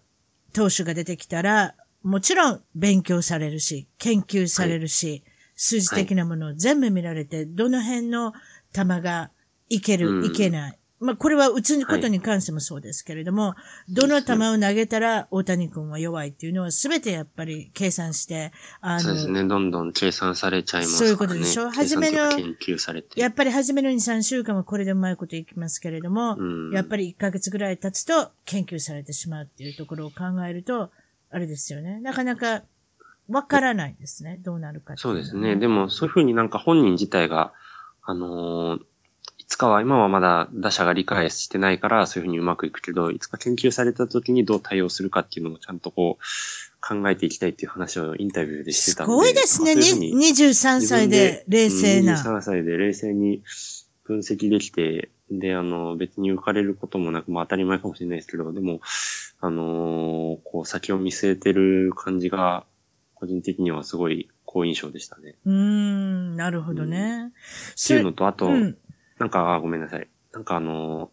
投手が出てきたら、もちろん勉強されるし、研究されるし、数字的なものを全部見られて、どの辺の球がいける、うんいけない。まあ、これは打つことに関してもそうですけれども、どの球を投げたら大谷君は弱いっていうのは全てやっぱり計算して、あの、そうですね。どんどん計算されちゃいますそういう。ことでしょ？初めの研究されて。やっぱり初めの2、3週間はこれでうまいこといきますけれども、うんやっぱり1ヶ月ぐらい経つと研究されてしまうっていうところを考えると、あれですよね。なかなかわからないですね。どうなるかそうですね。でも、そういうふうになんか本人自体が、あのーいつかは、今はまだ打者が理解してないから、そういうふうにうまくいくけど、いつか研究された時にどう対応するかっていうのもちゃんとこう、考えていきたいっていう話をインタビューでしてすたんで。ごいですね。まあそういうふうにに23歳で冷静な。自分でうん23歳で冷静に分析できて、で、あの、別に浮かれることもなく、まあ当たり前かもしれないですけど、でも、あのーこう先を見据えてる感じが、個人的にはすごい好印象でしたね。うーん、なるほどね。っていうのと、あと、うん。なんか、あごめんなさい。なんかあのー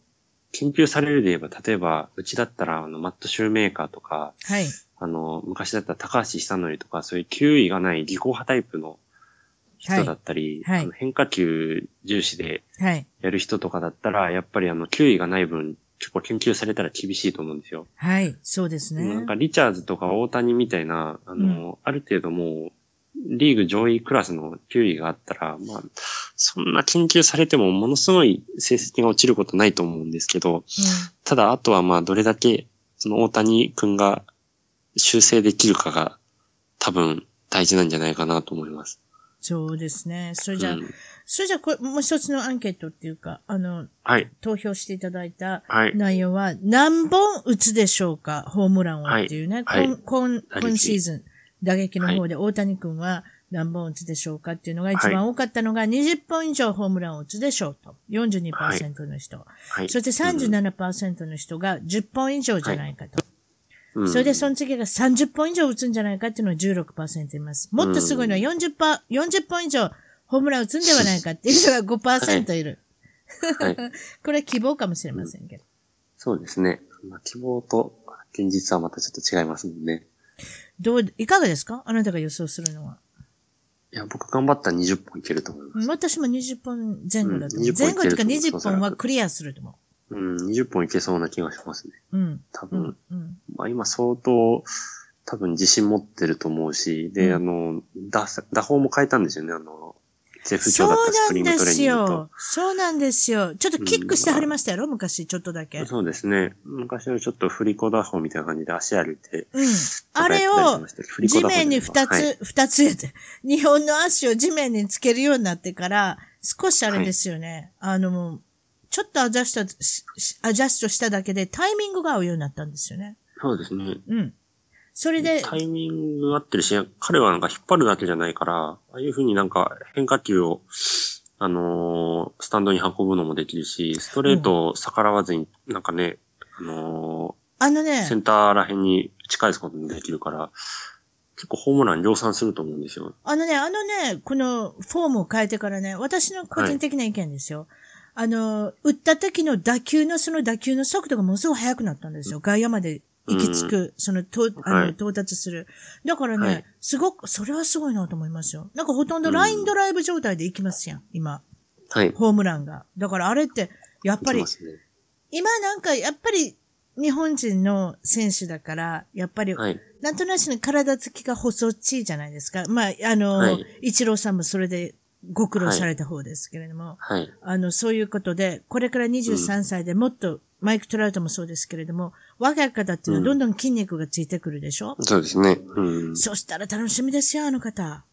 研究されるで言えば、例えば、うちだったら、あの、マットシューメーカーとか、はい。あの、昔だったら高橋久則とか、そういう球威がない技巧派タイプの人だったり、はいはいあの変化球重視ではい。やる人とかだったら、やっぱりあの、球威がない分、結構研究されたら厳しいと思うんですよ。はい。そうですね。なんか、リチャーズとか大谷みたいな、あの、ある程度もう、リーグ上位クラスの球威があったら、まあ、そんな研究されてもものすごい成績が落ちることないと思うんですけど、ただ、あとはまあ、どれだけ、その大谷くんが修正できるかが多分大事なんじゃないかなと思います。そうですね。それじゃあ、うんそれじゃあ、これ、もう一つのアンケートっていうか、あの、はい。投票していただいたはい。内容は、何本打つでしょうか？ホームランをっていうね。はい今今シーズン、打撃の方で大谷君は何本打つでしょうかっていうのが一番多かったのが20本以上ホームランを打つでしょうと。42%の人。はい。そして37%の人が10本以上じゃないかと。うんそれでその次が30本以上打つんじゃないかっていうのが16%います。もっとすごいのは40%、40本以上ホームラン打つんではないかっていう人が5%いる。はい。[LAUGHS] これは希望かもしれませんけど。そうですね。まあ、希望と現実はまたちょっと違いますもんね。どう、いかがですか？あなたが予想するのは。いや、僕頑張ったら20本いけると思います。私も20本前後だと思う。うん20前後っていうかいけると思う20本はクリアすると思うん、20本いけそうな気がしますね。う。うん。う多分。ん。うん。まあ今相当、多分自信持ってると思うし、で、うんあの、打、打法も変えたんですよね、あの、絶不そう調だったスプリングトレーなんですニングとよ。。そうなんですよ。ちょっとキックしてはりましたやろ昔、ちょっとだけ。そうですね。昔はちょっと振り子打法みたいな感じで足上げて、うん。あれを、地面に二はいつ、二つやって、日本の足を地面につけるようになってから、少しあれですよね。あの、ちょっとアジャストアジャストしただけでタイミングが合うようになったんですよね。そうですね。うん。それで、タイミング合ってるし、彼はなんか引っ張るだけじゃないから、ああいう風になんか変化球を、あのースタンドに運ぶのもできるし、ストレートを逆らわずに、なんかね、あのあのねーセ、ンターら辺に打ち返すこともできるから、結構ホームラン量産すると思うんですよ。あのね、あのね、このフォームを変えてからね、私の個人的な意見ですよ。あの、打った時の打球のその打球の速度がものすごく速くなったんですよ。外野まで行き着く、その、とあの、はい到達する。だからね、はいすごく、それはすごいなと思いますよ。なんかほとんどラインドライブ状態で行きますやん、今。はい。ホームランが。だからあれって、やっぱり今なんか、やっぱり、日本人の選手だから、やっぱり、はい。なんとなしに体つきが細っちいじゃないですか。まあ、あの、はい一郎さんもそれでご苦労された方ですけれども、はい。あの、そういうことで、これから23歳でもっと、マイク・トラウトもそうですけれども、若い方っていうのはどんどん筋肉がついてくるでしょ、そうですね。うん。そしたら楽しみですよ、あの方。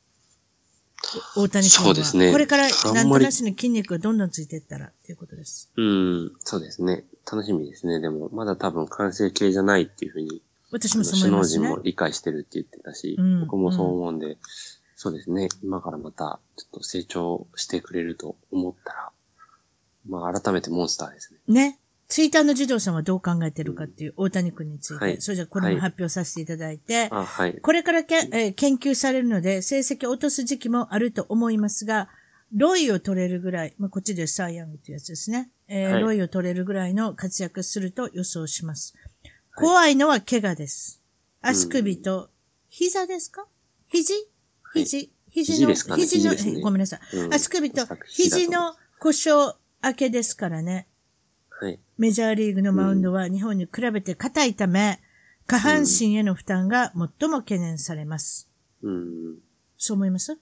大谷君は。そうですねこれから、なんとなしに筋肉がどんどんついていったら、ということです。うん。そうですね。楽しみですね。でも、まだ多分完成形じゃないっていうふうに、私もそう思いますね陣も。理解してるって言ってたし、うん僕もそう思うんで、そうですね。今からまた、ちょっと成長してくれると思ったら、まあ、改めてモンスターですね。ね。ツイッターの児童さんはどう考えてるかっていう大谷君について、はい。それじゃあこれも発表させていただいて、あ、はい。これからけ、えー研究されるので、成績を落とす時期もあると思いますが、ロイを取れるぐらい、まあ、こっちでサイ・ヤングっていうやつですね。えーはい。ロイを取れるぐらいの活躍すると予想します。怖いのは怪我です。足首と、膝ですか？肘？肘、肘の、肘の、ね。ごめんなさい。うん。足首と肘の故障明けですからね。はい。メジャーリーグのマウンドは日本に比べて硬いため、下半身への負担が最も懸念されます。うん。そう思います？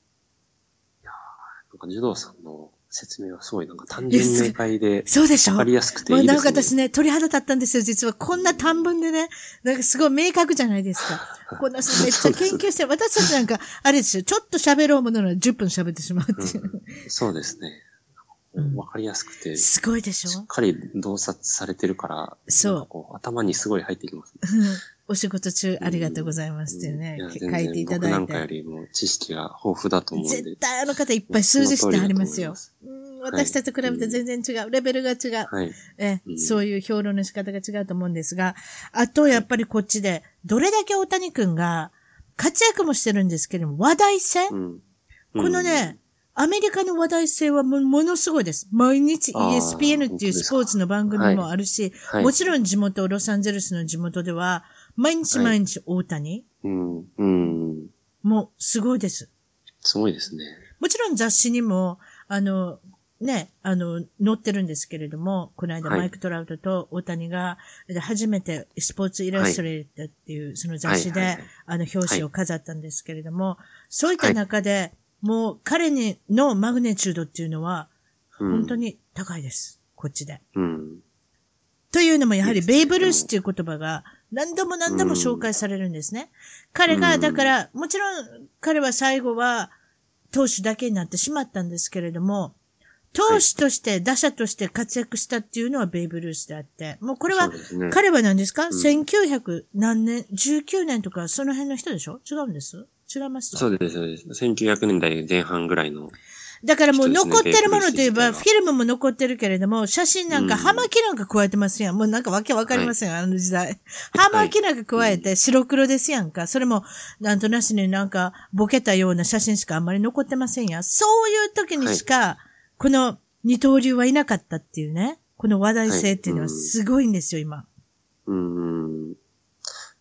なんか、児童さんの説明はすごい、なんか単純明快で、そうでしょ？わかりやすくてもいういですね。なんか私ね、鳥肌立ったんですよ、実は。こんな短文でね、なんかすごい明確じゃないですか。[LAUGHS] こんなめっちゃ研究して、私たちなんか、あれですよ、ちょっと喋ろうものなら10分喋ってしまうっていう。そうですね。うんわかりやすくて、すごいでしょ？しっかり洞察されてるから、そうう頭にすごい入ってきますね。うんお仕事中ありがとうございますっていうね、や書いていただい僕なんかよて。りも知識が豊富だと思うんで。絶対あの方いっぱい数字してありますよ。私たちと比べて全然違う。レベルが違う。はい。えうんそういう評論の仕方が違うと思うんですが、あとやっぱりこっちで、どれだけ大谷くんが活躍もしてるんですけれども、話題性、うん。このね、アメリカの話題性はもものすごいです。毎日 ESPN っていうスポーツの番組もあるし、はいもちろん地元、ロサンゼルスの地元では、毎日毎日大谷、うん。うん。もうすごいです。すごいですね。もちろん雑誌にも、あの、ね、あの、載ってるんですけれども、この間はいマイク・トラウトと大谷が、で初めてスポーツイラストレーターっていうその雑誌で、はいはいはいあの、表紙を飾ったんですけれども、そういった中で、もう彼にのマグネチュードっていうのは、うん本当に高いです。こっちで。うん。というのもやはりベイブルースっていう言葉が何度も何度も紹介されるんですね。彼が、うんだから、もちろん彼は最後は投手だけになってしまったんですけれども、投手として、打者として活躍したっていうのはベイブルースであって、もうこれは。彼は何ですか、ん ?1900 何年 ?19 年とかその辺の人でしょ？違うんです？違いますそうです、そうです。1900年代前半ぐらいの。だからもう残ってるものといえば、フィルムも残ってるけれども、写真なんか、うん葉巻なんか加えてますやん。もうなんかわけわかりません、あの時代。葉巻なんか加えて白黒ですやんか。それも、なんとなしになんか、ボケたような写真しかあんまり残ってませんやん。そういう時にしか、この二刀流はいなかったっていうね。この話題性っていうのはすごいんですよ、今。うん。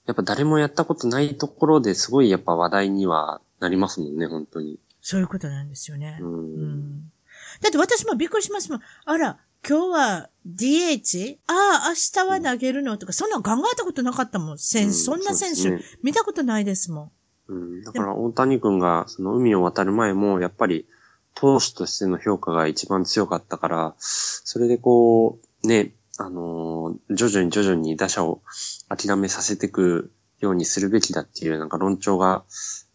やっぱ誰もやったことないところですごいやっぱ話題にはなりますもんね、本当に。そういうことなんですよね。うんうんだって私もびっくりしますもん。あら、今日は DH? ああ、明日は投げるの？とか、そんなん考えたことなかったもん。選うんそんな選手、ね見たことないですもん。うん。だから大谷君がその海を渡る前も、やっぱり投手としての評価が一番強かったから、それでこう、ね、あのー徐々に徐々に打者を諦めさせていくようにするべきだっていうなんか論調が、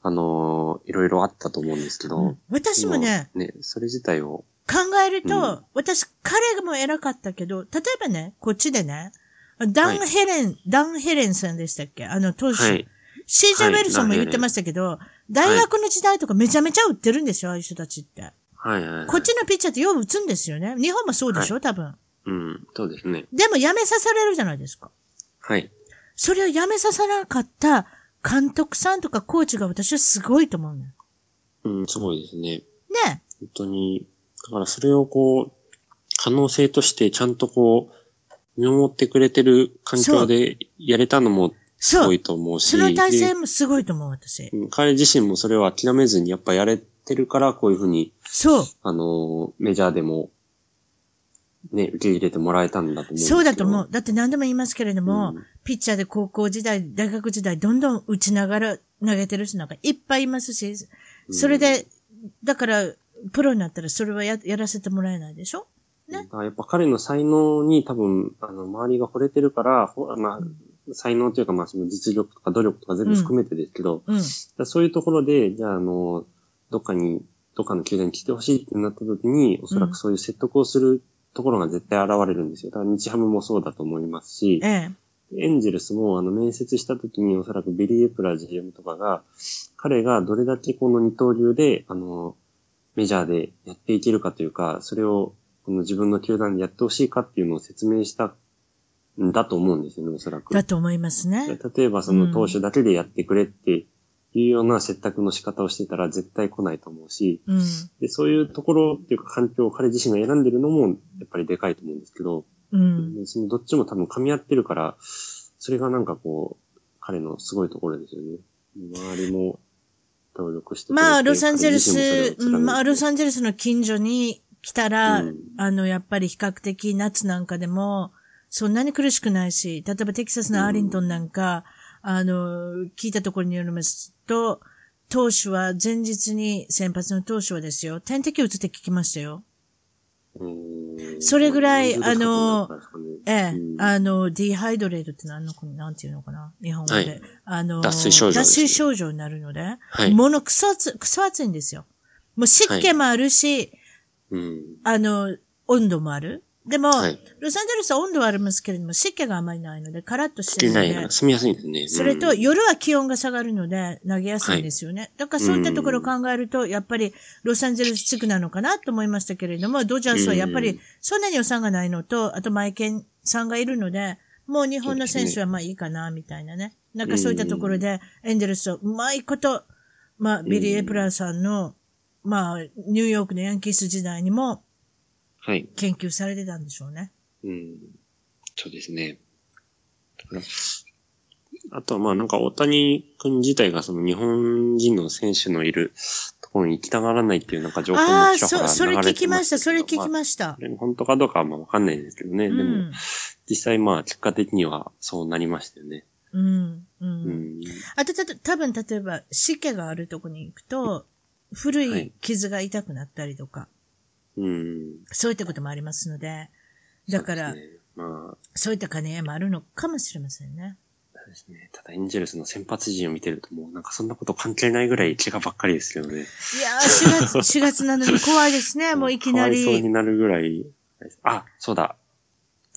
あのーいろいろあったと思うんですけど、うん私もね、今ね、それ自体を、考えると、うん私、彼も偉かったけど、例えばね、こっちでね、ダン・はいヘレン、ダン・ヘレンさんでしたっけ？あの、投手。はい。CJ はいウェルソンも言ってましたけど、大学の時代とかめちゃめちゃ打ってるんですよ、ああいう人たちって。はいはい、はい。こっちのピッチャーってよう打つんですよね。日本もそうでしょ、多分。うん、そうですね。でも辞めさせられるじゃないですか。はい。それを辞めさせなかった監督さんとかコーチが私はすごいと思うのよ。うん、すごいですね。ね本当に、だからそれをこう、可能性としてちゃんとこう、見守ってくれてる環境でやれたのもすごい。と思うし、その体制でもすごいと思う、私。うん彼自身もそれを諦めずにやっぱやれてるから、こういうふうに、そう。あのー、メジャーでも、ね、受け入れてもらえたんだと思うそうだと思う。。だって何でも言いますけれども、うんピッチャーで高校時代、大学時代、どんどん打ちながら投げてる人なんかいっぱいいますし、それで、だから、プロになったらそれはややらせてもらえないでしょ？ねやっぱ彼の才能に多分、あの、周りが惚れてるから、ほまあ、才能というか、まあ、その実力とか努力とか全部含めてですけど、うん。だからそういうところで、じゃあ、あの、どっかに、どっかの球団に来てほしいってなった時に、おそらくそういう説得をするところが絶対現れるんですよ。だから日ハムもそうだと思いますし、ええ。エンジェルスもあの面接した時におそらくビリー・エプラ GM とかが、彼がどれだけこの二刀流で、あの、メジャーでやっていけるかというか、それをこの自分の球団でやってほしいかっていうのを説明したんだと思うんですよね、おそらく。だと思いますね。例えばその投手だけでやってくれっていうような説得の仕方をしてたら絶対来ないと思うし、うん。で、そういうところっていうか環境を彼自身が選んでるのもやっぱりでかいと思うんですけど、うん。でそのどっちも多分噛み合ってるから、それがなんかこう、彼のすごいところですよね。周りも協力してまあ、ロサンゼルス、まあ、ロサンゼルスの近所に来たら、うんあの、やっぱり比較的夏なんかでも、そんなに苦しくないし、例えばテキサスのアーリントンなんか、あの、聞いたところによりますと、投手は前日に、先発の投手はですよ、点滴打つって聞きましたよ。うんそれぐらいまあの40度近くなったんですかねええ、うんあの、ディハイドレートって何の、なんていうのかな日本語で。はいあの、脱水症状脱水症状になるので、はい。ものくそ暑、くそ暑いんですよ。もう湿気もあるし、うん。あの、温度もある。でも、はい。ロサンゼルスは温度はありますけれども、湿気があまりないので、カラッとして出るので。ない住みやすいんですね。それと、うん夜は気温が下がるので、投げやすいんですよね。だからそういったところを考えると、やっぱりロサンゼルス地区なのかなと思いましたけれども、ドジャースはやっぱりうんそんなに予算がないのと、あとマエケンさんがいるので、もう日本の選手はまあいいかな、みたいなね。なんかそういったところで、エンゼルスをうまいこと、まあ、ビリー・エプラーさんの、まあ、ニューヨークのヤンキース時代にもはい。研究されてたんでしょうね。うん。そうですね。あとはまあなんか大谷君自体がその日本人の選手のいるところに行きたがらないっていうなんか情報ああ、そ、もちらほらそれ聞きました。それ聞きすました。まあ。本当かどうかはまあわかんないですけどね。でもうん。実際まあ結果的にはそうなりましたよね。うん。う。うんん。あと、たと、多分例えば、湿気があるとこに行くと、古はいい傷が痛くなったりとか、うん。そういったこともありますので、だから、そうねまあ、そういった兼ね合いもあるのかもしれませんね。そうですね。ただエンジェルスの先発陣を見てるともうなんかそんなこと関係ないぐらい怪我ばっかりですけどね。いやー、4月、[LAUGHS] 4月なのに怖いですね、もういきなかわいそうにり。なるぐらい。あ、そうだ。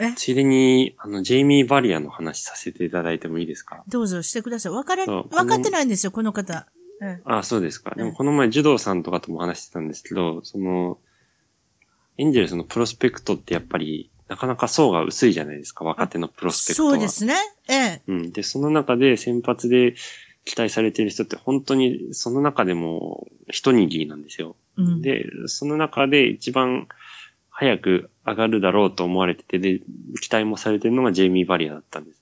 え？ついでに、あの、ジェイミー・バリアの話させていただいてもいいですか？どうぞしてください。わから、そうわかってないんですよ、この方。えあ、そうですか。でうんもこの前、ジュドーさんとかとも話してたんですけど、その、エンジェルスのプロスペクトってやっぱり、なかなか層が薄いじゃないですか、若手のプロスペクトは。そうですね。ええ。うん。で、その中で先発で期待されている人って本当にその中でも一握りなんですよ。うん。で、その中で一番早く上がるだろうと思われてて、で、期待もされてるのがジェイミー・バリアだったんです。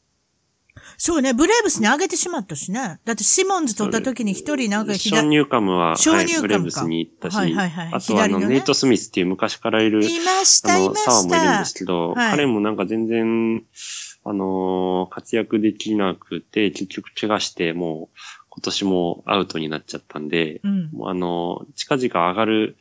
そうね、ブレーブスにあげてしまったしね。だってシモンズ取った時に一人なんかショーン・ニューカムは、ショーンはいニューカムかブレーブスに行ったし、はいはいはいあとはあの、ねネイト・スミスっていう昔からいる、いました、あの、左腕もいるんで。すけど、はい彼もなんか全然、あのー活躍できなくて、結局怪我して、もう、今年もアウトになっちゃったんで、うん。あのー近々上がる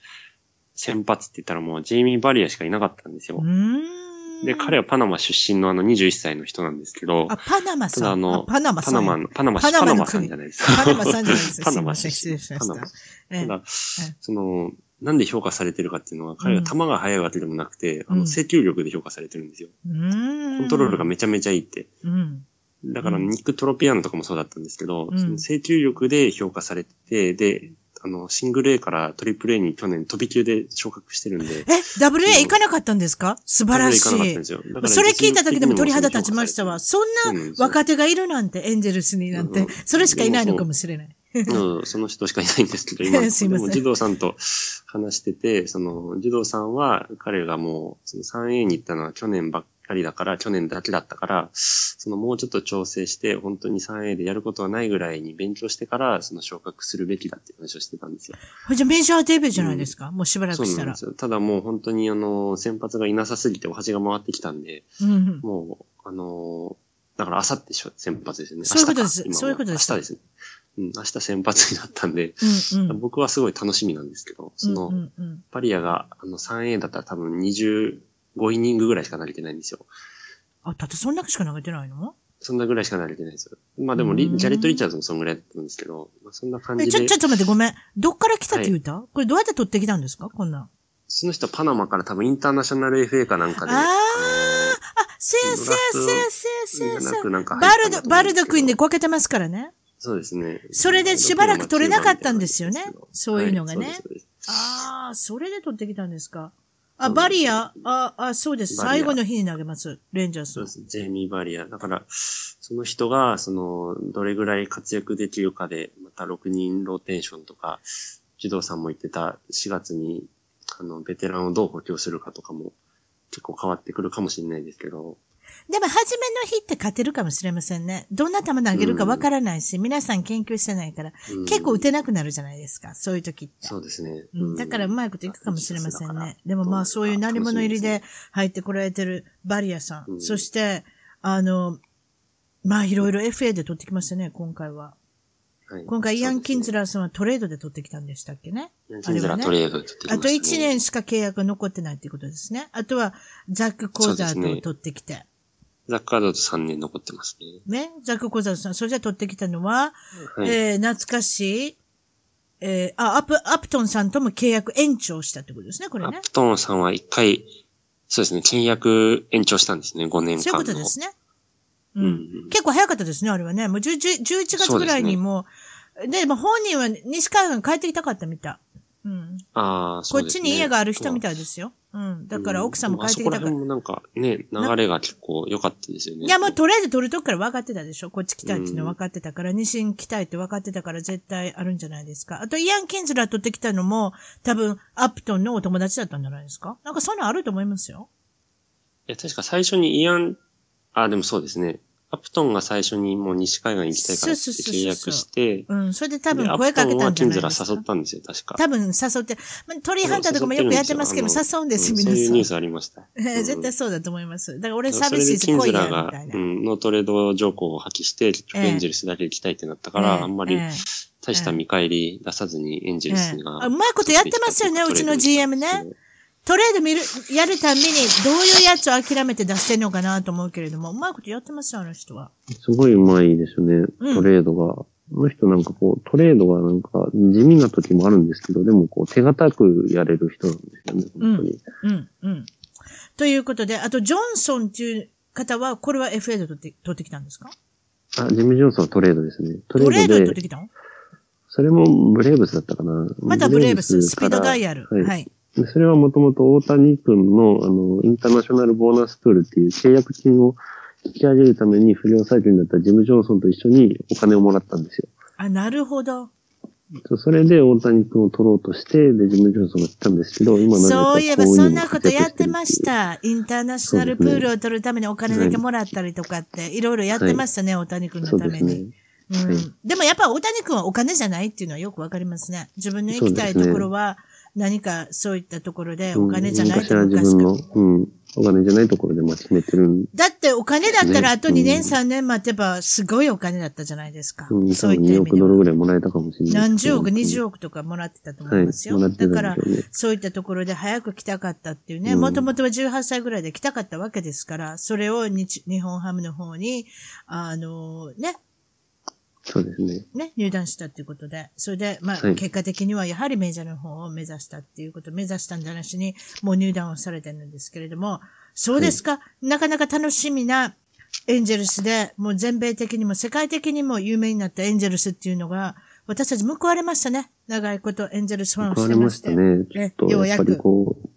先発って言ったらもう、ジェイミー・バリアしかいなかったんですよう。ーん。で、彼はパナマ出身のあの21歳の人なんですけど、あ、パナマさん。ただあの、パナマさん。パナマの、パナマ、パナマのパナマさん国じゃないですか。パナマさんじゃないですパナマすいません失礼しましたパナマええただ、その、なんで評価されてるかっていうのは、彼が球が速いわけでもなくて、あうんの、制球力で評価されてるんですよ。うーん。コントロールがめちゃめちゃいいって。うん。だから、うんニック・トロピアノとかもそうだったんですけど、うんその制球力で評価されてて、で、あの、シングル A からトリプル A に去年飛び級で昇格してるんで、え、ダブル A 行かなかったんですか？素晴らしいダブル A 行かなかったんで。すよ。それ聞いただけでも鳥肌立ちましたわ。そんな若手がいるなんて、エンゼルスになんてうん、それしかいないのかもしれない。うん、その人しかいないんですけど、今、[LAUGHS] でも児童さんと話してて、その、児童さんは、彼がもう、その 3A に行ったのは去年ばっかりだから、去年だけだったから、そのもうちょっと調整して、本当に 3A でやることはないぐらいに勉強してから、その昇格するべきだっていう話をしてたんですよ。じゃあメジャーデビューじゃないですか、もうしばらくしたらそうなんです。よ。ただもう本当にあの、先発がいなさすぎてお箸が回ってきたんで、うん。もう、あのだから明後日しょ先発ですよね。そういうことですそういうことです明日ですね。うん、明日先発になったんで、うんうん。僕はすごい楽しみなんですけど、その、うんうんうんパリアがあの 3A だったら多分25イニングぐらいしか投げてないんですよ。あ、だってそんだけしか投げてないの？そんなぐらいしか投げてないんですよ。まあでもリ、うんジャレット・リチャーズもそんぐらいだったんですけど、まあ、そんな感じでちょ、、ちょっと待って、ごめん。どっから来たって言うた、これどうやって取ってきたんですか？こんなん。その人はパナマから多分インターナショナル FA かなんかで、あーのあ、せやせやせやせやせやせやバルド、バルド君でこけてますからね。そうですね。それでしばらく取れなかったんですよね？そういうのがねはいああ、それで取ってきたんですか。あ、バリア、あ、あ、そうです。最後の日に投げます。レンジャーズそうです。ジェイミー・バリア。だから、その人が、その、どれぐらい活躍できるかで、また6人ローテーションとか、児童さんも言ってた4月に、あの、ベテランをどう補強するかとかも、結構変わってくるかもしれないですけど、でも、初めの日って勝てるかもしれませんね。どんな球投げるかわからないし、皆さん研究してないから、うん結構打てなくなるじゃないですか。そういう時って。そうですね。うんだからうまいこといくかもしれませんね。でもまあそそういう鳴り物入りで入ってこられてるバリアさん。うんそして、あの、まあいろいろ FA で取ってきましたね、今回は。はい今回イアン・キンズララーさんはトレードで取ってきたんでしたっけね？イアン・キンズラートレードって言ってきまあとしたね1年しか契約が残ってないっていうことですね。あとはザック・コーザーと取ってきて。ザッカードと3年残ってますね。ね。ザック・コーザーさん。それじゃ取ってきたのは、はい。えー、懐かしい、えー、あ、アプ、アプトンさんとも契約延長したってことですね、これねアプ。トンさんは一回そうですね。契約延長したんですね、5年間の。そういうことですね。う。うんん。結構早かったですね、あれはね。もう10 10 11月ぐらいにもう、で、もう本人は西海岸帰ってきたかったみたい。うん。ああ、そこっうですね。ちに家がある人みたいいですよ。うん。だから奥さんも帰ってきたからあそこら辺。もなんかね、流れが結構良かったですよね。いや、もうとりあえず取るとこから分かってたでしょこっち来たいっていうの分かってたから、西に来たいって分かってたから絶対あるんじゃないですか。あと、イアン・キンズラー取ってきたのも、多分、アップトンのお友達だったんじゃないですかなんかそんなんあると思いますよ。いや、確か最初にイアン、あ、でもそうですね。アプトンが最初にもう西海岸行きたいからって契約して、うん。それで多分で声かけたんじゃないですアプトンはキンズラか。誘ったんですよ、確か。多分誘って、まあ、トリーハンターとかもよくやってますけど、誘誘うんです、うん皆さん。そういうニュースありました。え [LAUGHS] ー絶対うんそうだと思います。だから俺サーそれでビスキンズラ来いや、みたい、な。がうん、のトレード条項を破棄して、エンジェルスだけ行きたいってなったから、ええあんまりええ大した見返り出さずにエンジェルスええが。あうまいことやってますよねうちの GM ねトレード見る、やるたんびに、どういうやつを諦めて出してんのかなと思うけれども、うまいことやってますよ、あの人は。すごい上手いですよね、うんトレードが。この人なんかこう、トレードがなんか地味な時もあるんですけど、でもこう手堅くやれる人なんですよね、本当に。うん、うん。ということで、あと、ジョンソンっていう方は、これは FA で取って、取ってきたんですか？あ、ジム・ジョンソンはトレードですね。トトレードでードで、ってきたの？それもブレーブスだったかな。またブレーブス、スピードダイヤル。はい。はい。でそれはもともと大谷君の、あの、インターナショナルボーナスプールっていう契約金を引き上げるために不良債権だったジム・ジョンソンと一緒にお金をもらったんですよ。あ、なるほど。それで大谷君を取ろうとして、で、ジム・ジョンソンが来たんですけど、今そういえば、そんなことやってました。インターナショナルプールを取るためにお金だけもらったりとかって、いろいろやってましたね、大谷君のために。でもやっぱ大谷君はお金じゃないっていうのはよくわかりますね。自分の行きたいところは何かそういったところでお金じゃないとうん、昔の、うん、お金じゃないところでまあ決めてるんだってお金だったらねあと2年うん3年待てばすごいお金だったじゃないですか。うん、そう2億いった意味では。ドルぐらいもらえたかもしれない。何十億、20億。億とかもらってたと思はいい、ますよ。もらってただから。そういったところで早く来たかったっていうね、うんもともとは18歳ぐらいで来たかったわけですから、それを日日本ハムの方に、あのね、そうですね。ね、入団したっていうことで、それで、まあ、はい結果的にはやはりメジャーの方を目指したっていうこと、目指したんじゃなしに、もう入団をされてるんですけれども、そうですか、なかなか楽しみなエンジェルスで、もう全米的にも世界的にも有名になったエンジェルスっていうのが、私たち報われましたね。長いことエンジェルスファンを報われしてまし。ましてたね。ちょねっと、やっぱりこう、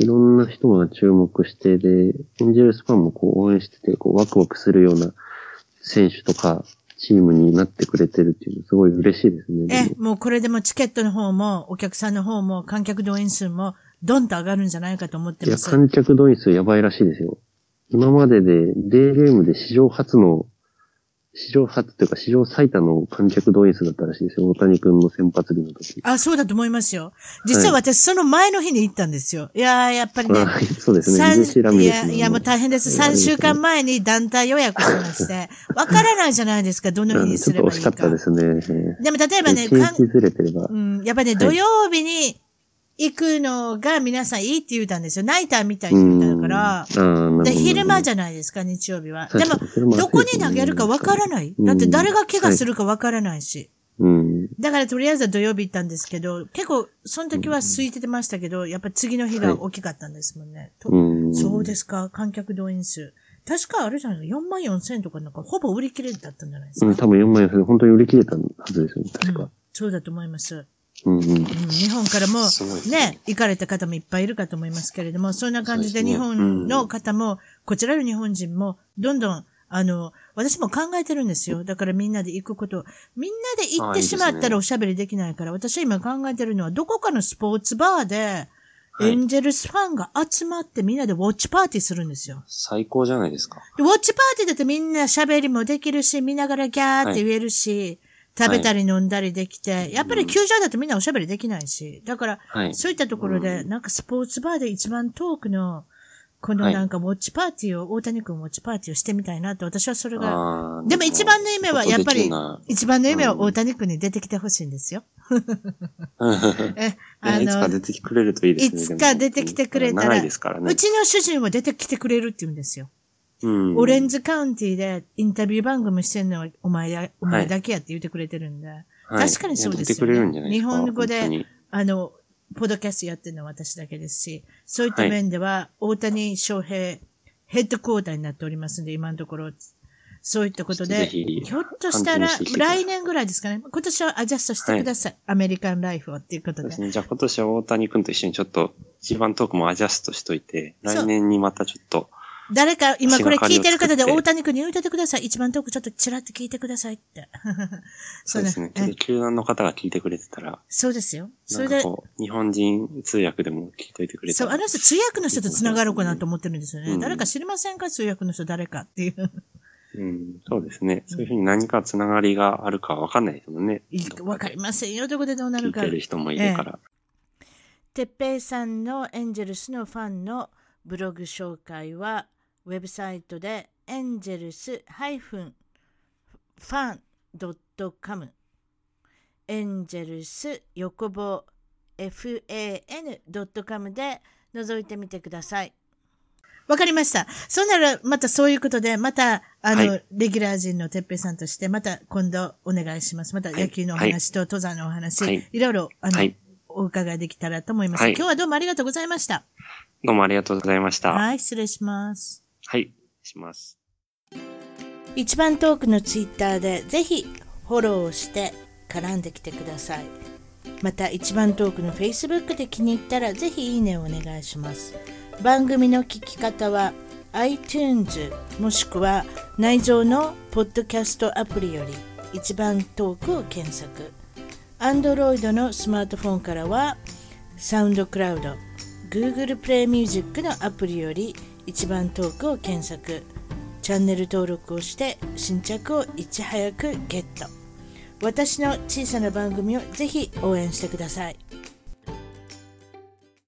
いろんな人が注目して、で、エンジェルスファンもこう応援してて、こう、ワクワクするような選手とか、チームになってくれてるっていうのすごい嬉しいですね。でえも、もうこれでもチケットの方も、お客さんの方も、観客動員数も、どんと上がるんじゃないかと思っていや、ます。観客動員数やばいらしいですよ。今までで、デーゲームで史上初の、史上初というか史上最多の観客動員数だったらしいですよ。大谷君の先発日の時。あ、そうだと思いますよ。実は私、その前の日に行ったんですよ。いやー、やっぱりね。あ [LAUGHS] そうですね。三水シラミいや、いや、もう大変です。3週間前に団体予約しまして、わからないじゃないですか、どの日にうんちょっと惜すればいいか。しかったですね。でも、例えばね、一かう。ん、やっぱね、い土曜日に行くのが皆さんいいって言うたんですよ。ナイターみたいって言ったから。うん。で、昼間じゃゃないですか、日曜日は。でもどこに投げるかわからない。だって誰が怪我するるかわからないし。うん。だからとりあえずは土曜日行ったんですけど、結構、その時は空いてましたけど、やっぱ次の日が大きかったんですもんね。とうん。そうですか、観客動員数。確かあれじゃないですか、4万4千とかなんかほぼ売り切れだったんじゃないですか。うん、多分4万円で本当に売り切れたはずですよね、確うんか。そうだと思います。うん日本からもねね、行かれた方もいっぱいいるかと思いますけれども、そんな感じで日本の方も、こちらの日本人も、どんどん、あの、私も考えてるんですよ。だからみんなで行くこと。みんなで行ってしまったらおしゃべりできないから、私は今考えてるのは、どこかのスポーツバーで、はいエンジェルスファンが集まってみんなでウォッチパーティーするんですよ。最高じゃないですか。でウォッチパーティーだってみんな喋りもできるし、見ながらギャーって言えるし、食べたり飲んだりできて、やっぱり球場だとみんなおしゃべりできないし、だから、はい。そういったところで、なんかスポーツバーで一番遠くの、このはいなんかウォッチパーティーを、大谷君ウォッチパーティーをしてみたいなって、私はそれが、でも一番の夢はやっぱり一番の夢は大谷君に出てきてほしいんですよ。[LAUGHS] え、あいつか出の、てくれるといいですね。いつか出てきてくれたら長いですからね。うちの主人は出てきてくれるって言うんですよ。うんオレンジカウンティでインタビュー番組してんのはお前や、お前だけやって言ってくれてるんで。はい確かにそうですよね。日本語であの、ポッドキャストやってるのは私だけですし、そういった面では、大谷翔平、ヘッドクォーターになっておりますんで、今のところ、そういったことで、ひょっとしたら、来年ぐらいですかね。今年はアジャストしてください。はい、アメリカンライフをっていうことで。ですね。じゃあ今年は大谷君と一緒にちょっと、一番トークもアジャストしといて、来年にまたちょっと、誰か、今これ聞いてる方で大谷君に言うててください。一番トークちょっとチラッと聞いてくださいって。[LAUGHS] そうですね。ちょっと球団の方が聞いてくれてたら。そうですよ。それで。日本人通訳でも聞いといてくれたら。そう、あの人通訳の人と繋がろうかなと思ってるんですよね。うん、誰か知りませんか？通訳の人誰かっていう。うん、そうですね。そういうふうに何かつながりがあるかわかんないですもんね。わかりませんよ、どこでどうなるか。聞いてる人もいるから。てっぺいさんのエンジェルスのファンのブログ紹介は、ウェブサイトでエンジェルス -fan.com エンジェルス横棒 fan.com で覗いてみてください。わかりました。そんなら、またそういうことで、また、あの、はい、レギュラー陣のてっぺいさんとして、また今度お願いします。また野球のお話と登山のお話、はい、いろいろ、あの、はい、お伺いできたらと思います、はい。今日はどうもありがとうございました。どうもありがとうございました。はい、失礼します。はい、します。一番トークのツイッターで、ぜひフォローして絡んできてください。また、一番トークの Facebook で気に入ったら、ぜひいいねをお願いします。番組の聞き方は iTunes もしくは内蔵のポッドキャストアプリより一番トークを検索 Android のスマートフォンからはサウンドクラウド Google プレイミュージックのアプリより一番トークを検索チャンネル登録をして新着をいち早くゲット私の小さな番組をぜひ応援してください。